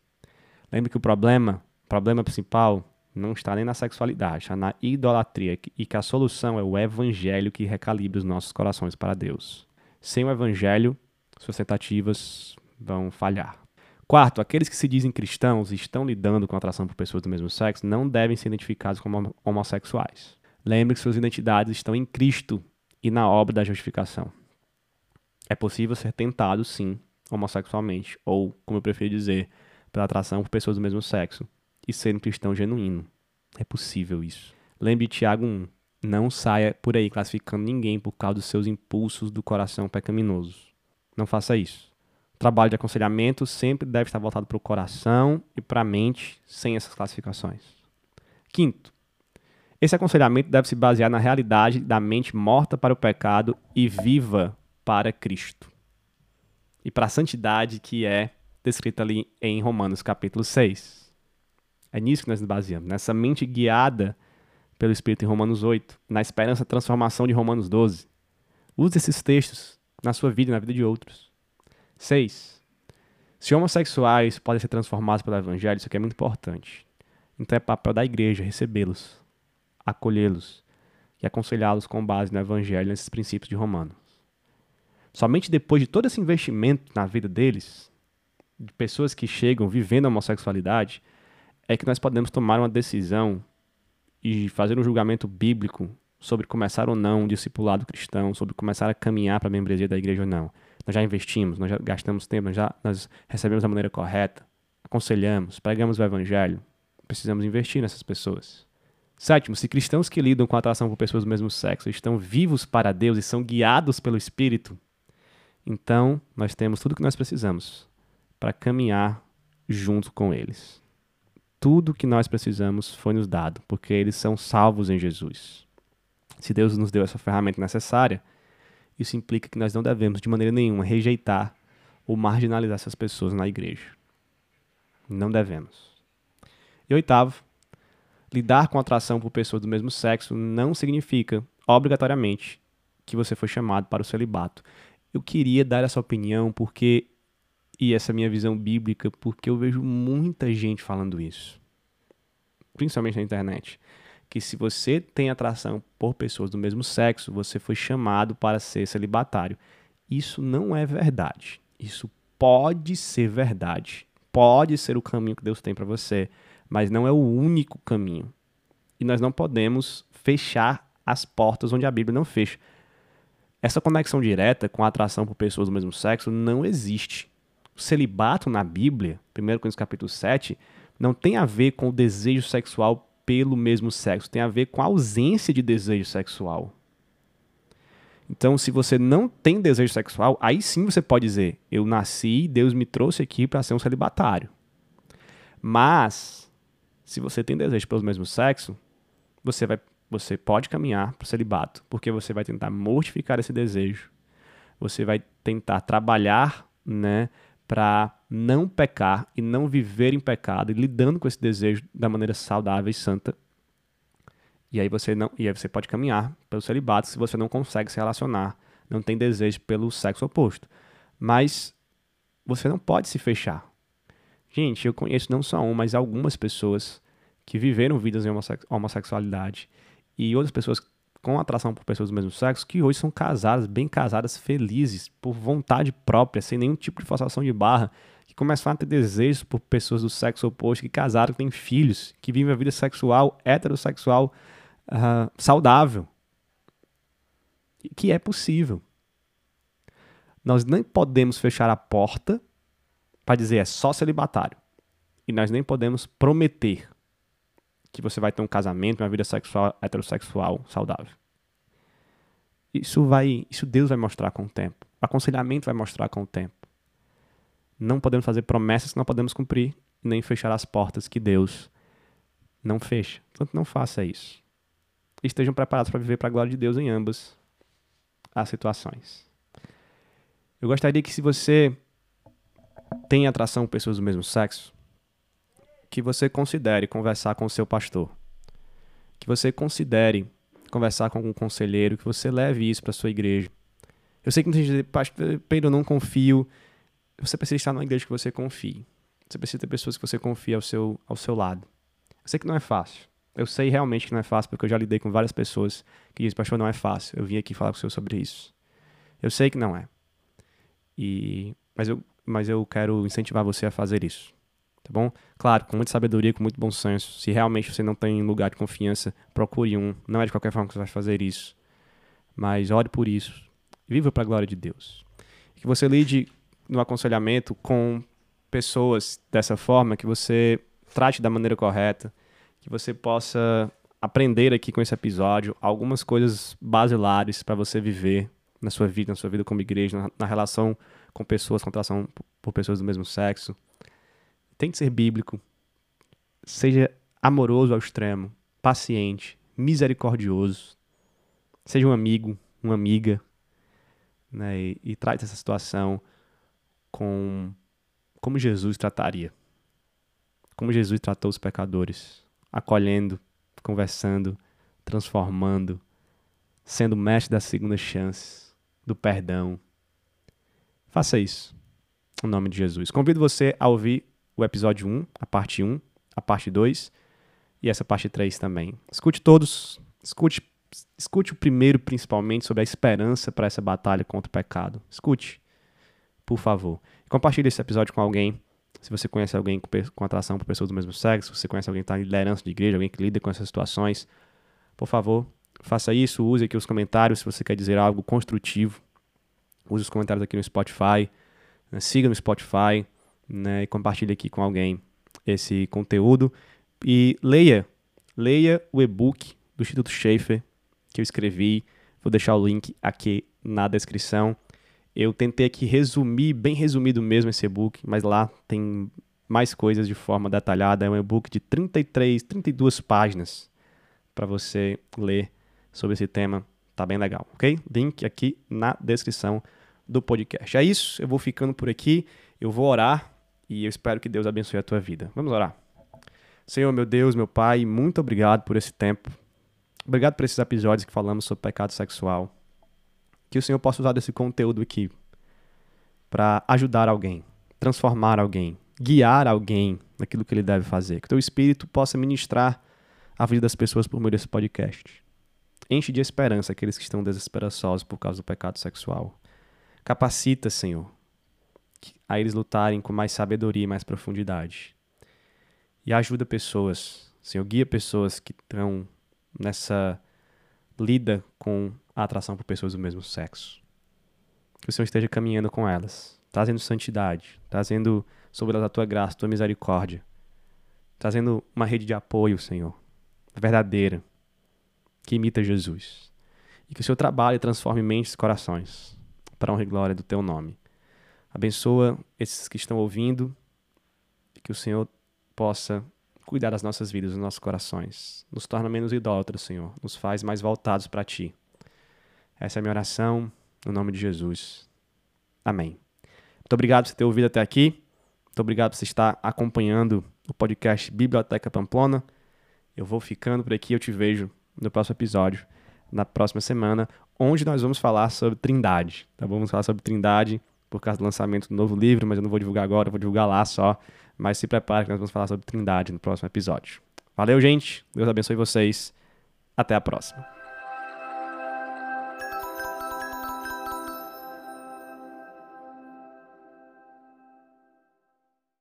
Lembre que o problema, o problema principal, não está nem na sexualidade, está na idolatria e que a solução é o evangelho que recalibra os nossos corações para Deus. Sem o evangelho, suas tentativas vão falhar. Quarto, aqueles que se dizem cristãos e estão lidando com atração por pessoas do mesmo sexo não devem ser identificados como homossexuais. Lembre que suas identidades estão em Cristo e na obra da justificação. É possível ser tentado, sim, homossexualmente, ou, como eu prefiro dizer, pela atração por pessoas do mesmo sexo, e ser um cristão genuíno. É possível isso. Lembre Tiago 1. Não saia por aí classificando ninguém por causa dos seus impulsos do coração pecaminoso. Não faça isso. Trabalho de aconselhamento sempre deve estar voltado para o coração e para a mente, sem essas classificações. Quinto, esse aconselhamento deve se basear na realidade da mente morta para o pecado e viva para Cristo. E para a santidade que é descrita ali em Romanos capítulo 6. É nisso que nós nos baseamos, nessa mente guiada pelo Espírito em Romanos 8, na esperança da transformação de Romanos 12. Use esses textos na sua vida e na vida de outros. 6. Se homossexuais podem ser transformados pelo Evangelho, isso aqui é muito importante. Então é papel da igreja recebê-los, acolhê-los e aconselhá-los com base no Evangelho, nesses princípios de Romanos. Somente depois de todo esse investimento na vida deles, de pessoas que chegam vivendo a homossexualidade, é que nós podemos tomar uma decisão e fazer um julgamento bíblico sobre começar ou não um discipulado cristão, sobre começar a caminhar para a membresia da igreja ou não. Nós já investimos, nós já gastamos tempo, nós já nós recebemos da maneira correta, aconselhamos, pregamos o evangelho. Precisamos investir nessas pessoas. Sétimo, se cristãos que lidam com atração por pessoas do mesmo sexo estão vivos para Deus e são guiados pelo Espírito, então nós temos tudo o que nós precisamos para caminhar junto com eles. Tudo o que nós precisamos foi nos dado, porque eles são salvos em Jesus. Se Deus nos deu essa ferramenta necessária, isso implica que nós não devemos, de maneira nenhuma, rejeitar ou marginalizar essas pessoas na igreja. Não devemos. E oitavo, lidar com atração por pessoas do mesmo sexo não significa, obrigatoriamente, que você foi chamado para o celibato. Eu queria dar essa opinião porque e essa minha visão bíblica, porque eu vejo muita gente falando isso, principalmente na internet, que se você tem atração por pessoas do mesmo sexo, você foi chamado para ser celibatário. Isso não é verdade. Isso pode ser verdade. Pode ser o caminho que Deus tem para você, mas não é o único caminho. E nós não podemos fechar as portas onde a Bíblia não fecha. Essa conexão direta com a atração por pessoas do mesmo sexo não existe. O celibato na Bíblia, 1 Coríntios capítulo 7, não tem a ver com o desejo sexual pelo mesmo sexo, tem a ver com a ausência de desejo sexual. Então, se você não tem desejo sexual, aí sim você pode dizer: Eu nasci, Deus me trouxe aqui para ser um celibatário. Mas, se você tem desejo pelo mesmo sexo, você, vai, você pode caminhar para o celibato, porque você vai tentar mortificar esse desejo, você vai tentar trabalhar né, para não pecar e não viver em pecado e lidando com esse desejo da maneira saudável e santa. E aí você não, e aí você pode caminhar pelo celibato se você não consegue se relacionar, não tem desejo pelo sexo oposto. Mas você não pode se fechar. Gente, eu conheço não só um, mas algumas pessoas que viveram vidas em homossexualidade e outras pessoas com atração por pessoas do mesmo sexo que hoje são casadas, bem casadas, felizes, por vontade própria, sem nenhum tipo de forçação de barra, que começaram a ter desejos por pessoas do sexo oposto, que casaram, que têm filhos, que vivem a vida sexual, heterossexual, uh, saudável. Que é possível. Nós nem podemos fechar a porta para dizer é só celibatário. E nós nem podemos prometer que você vai ter um casamento, uma vida sexual heterossexual saudável. Isso vai, isso Deus vai mostrar com o tempo. O aconselhamento vai mostrar com o tempo. Não podemos fazer promessas que não podemos cumprir, nem fechar as portas que Deus não fecha. Portanto, não faça isso. Estejam preparados para viver para a glória de Deus em ambas as situações. Eu gostaria que se você tem atração por pessoas do mesmo sexo, que você considere conversar com o seu pastor. Que você considere conversar com algum conselheiro, que você leve isso para sua igreja. Eu sei que muita gente diz, pastor Pedro, eu não confio. Você precisa estar numa igreja que você confie. Você precisa ter pessoas que você confie ao seu, ao seu lado. Eu sei que não é fácil. Eu sei realmente que não é fácil, porque eu já lidei com várias pessoas que dizem, pastor, não é fácil. Eu vim aqui falar com o senhor sobre isso. Eu sei que não é. E, mas, eu, mas eu quero incentivar você a fazer isso tá bom? Claro, com muita sabedoria, com muito bom senso. Se realmente você não tem lugar de confiança, procure um. Não é de qualquer forma que você vai fazer isso. Mas ore por isso. Viva para a glória de Deus. Que você lide no aconselhamento com pessoas dessa forma, que você trate da maneira correta, que você possa aprender aqui com esse episódio algumas coisas basilares para você viver na sua vida, na sua vida como igreja, na, na relação com pessoas, com atração por pessoas do mesmo sexo, Tente ser bíblico. Seja amoroso ao extremo, paciente, misericordioso. Seja um amigo, uma amiga. Né, e, e trate essa situação com como Jesus trataria. Como Jesus tratou os pecadores, acolhendo, conversando, transformando, sendo mestre da segunda chance, do perdão. Faça isso, em nome de Jesus. Convido você a ouvir o episódio 1, a parte 1, a parte 2 e essa parte 3 também. Escute todos, escute, escute o primeiro principalmente sobre a esperança para essa batalha contra o pecado. Escute, por favor. Compartilhe esse episódio com alguém. Se você conhece alguém com, atração por pessoas do mesmo sexo, se você conhece alguém que está em liderança de igreja, alguém que lida com essas situações, por favor, faça isso. Use aqui os comentários se você quer dizer algo construtivo. Use os comentários aqui no Spotify. Né? Siga no Spotify né? e compartilhe aqui com alguém esse conteúdo. E leia, leia o e-book do Instituto Schaefer que eu escrevi. Vou deixar o link aqui na descrição. Eu tentei aqui resumir, bem resumido mesmo esse e-book, mas lá tem mais coisas de forma detalhada. É um e-book de 33, 32 páginas para você ler sobre esse tema. Tá bem legal, ok? Link aqui na descrição do podcast. É isso, eu vou ficando por aqui. Eu vou orar e eu espero que Deus abençoe a tua vida. Vamos orar. Senhor, meu Deus, meu Pai, muito obrigado por esse tempo. Obrigado por esses episódios que falamos sobre pecado sexual que o Senhor possa usar desse conteúdo aqui para ajudar alguém, transformar alguém, guiar alguém naquilo que ele deve fazer. Que o teu espírito possa ministrar a vida das pessoas por meio desse podcast. Enche de esperança aqueles que estão desesperançosos por causa do pecado sexual. Capacita, Senhor, a eles lutarem com mais sabedoria e mais profundidade. E ajuda pessoas, Senhor, guia pessoas que estão nessa lida com a atração por pessoas do mesmo sexo. Que o Senhor esteja caminhando com elas, trazendo santidade, trazendo sobre elas a tua graça, a tua misericórdia, trazendo uma rede de apoio, Senhor, verdadeira, que imita Jesus. E que o Senhor trabalhe e transforme mentes e corações para honra e glória do teu nome. Abençoa esses que estão ouvindo e que o Senhor possa cuidar das nossas vidas, dos nossos corações. Nos torna menos idólatras, Senhor. Nos faz mais voltados para Ti. Essa é a minha oração, no nome de Jesus. Amém. Muito obrigado por ter ouvido até aqui. Muito obrigado por você estar acompanhando o podcast Biblioteca Pamplona. Eu vou ficando por aqui, eu te vejo no próximo episódio, na próxima semana, onde nós vamos falar sobre Trindade. Tá? Vamos falar sobre Trindade por causa do lançamento do novo livro, mas eu não vou divulgar agora, vou divulgar lá só. Mas se prepare que nós vamos falar sobre Trindade no próximo episódio. Valeu, gente. Deus abençoe vocês. Até a próxima.